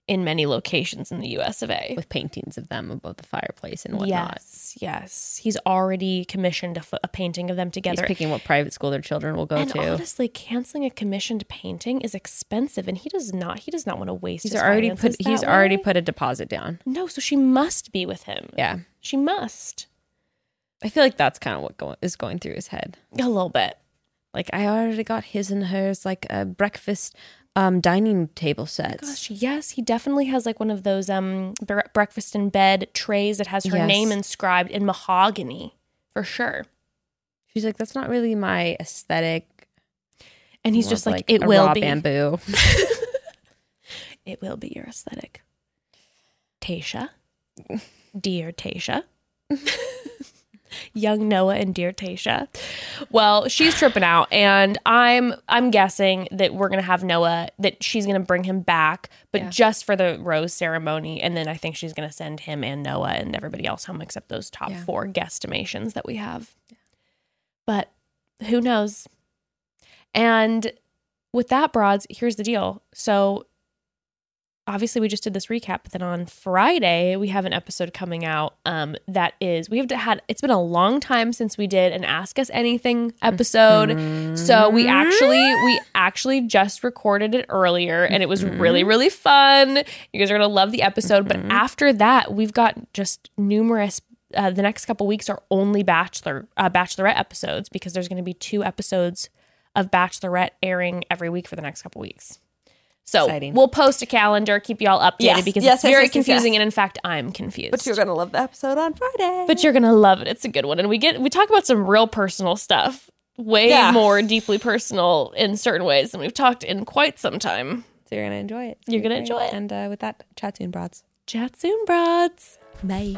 in many locations in the US of A. With paintings of them above the fireplace and whatnot. Yes, yes. He's already commissioned a, painting of them together. He's picking what private school their children will go and to. honestly, canceling a commissioned painting is expensive, and he does not. He does not want to waste. he's his already put he's that already put a deposit down. No, so she must be with him. Yeah. she must I feel like that's kind of what go- is going through his head. a little bit. Like I already got his and hers like a breakfast um dining table sets. Gosh, yes, he definitely has like one of those um bre- breakfast in bed trays that has her Yes. name inscribed in mahogany for sure. She's like, that's not really my aesthetic. And he's More just of, like, it will raw be. bamboo. It will be your aesthetic. Tayshia, dear Tayshia. Young Noah and dear Tayshia. Well, she's tripping out and I'm I'm guessing that we're going to have Noah that she's going to bring him back, but Yeah. just for the rose ceremony and then I think she's going to send him and Noah and everybody else home except those top Yeah. 4 guesstimations that we have. But who knows? And with that broads, here's the deal. So obviously we just did this recap but then on friday we have an episode coming out um that is we have had it's been a long time since we did an ask us anything episode. So we actually we actually just recorded it earlier and it was really really fun. You guys are gonna love the episode. But after that we've got just numerous uh, the next couple weeks are only bachelor uh, bachelorette episodes because there's going to be two episodes of bachelorette airing every week for the next couple weeks so Exciting. we'll post a calendar, keep you all updated Yes, because yes, it's yes, very confusing, and in fact, I'm confused. But you're gonna love the episode on Friday. But you're gonna love it. It's a good one, and we get we talk about some real personal stuff, way Yeah. more deeply personal in certain ways than we've talked in quite some time. So you're gonna enjoy it. You're gonna enjoy it. And uh, with that, chat soon, broads. Chat soon, broads. Bye.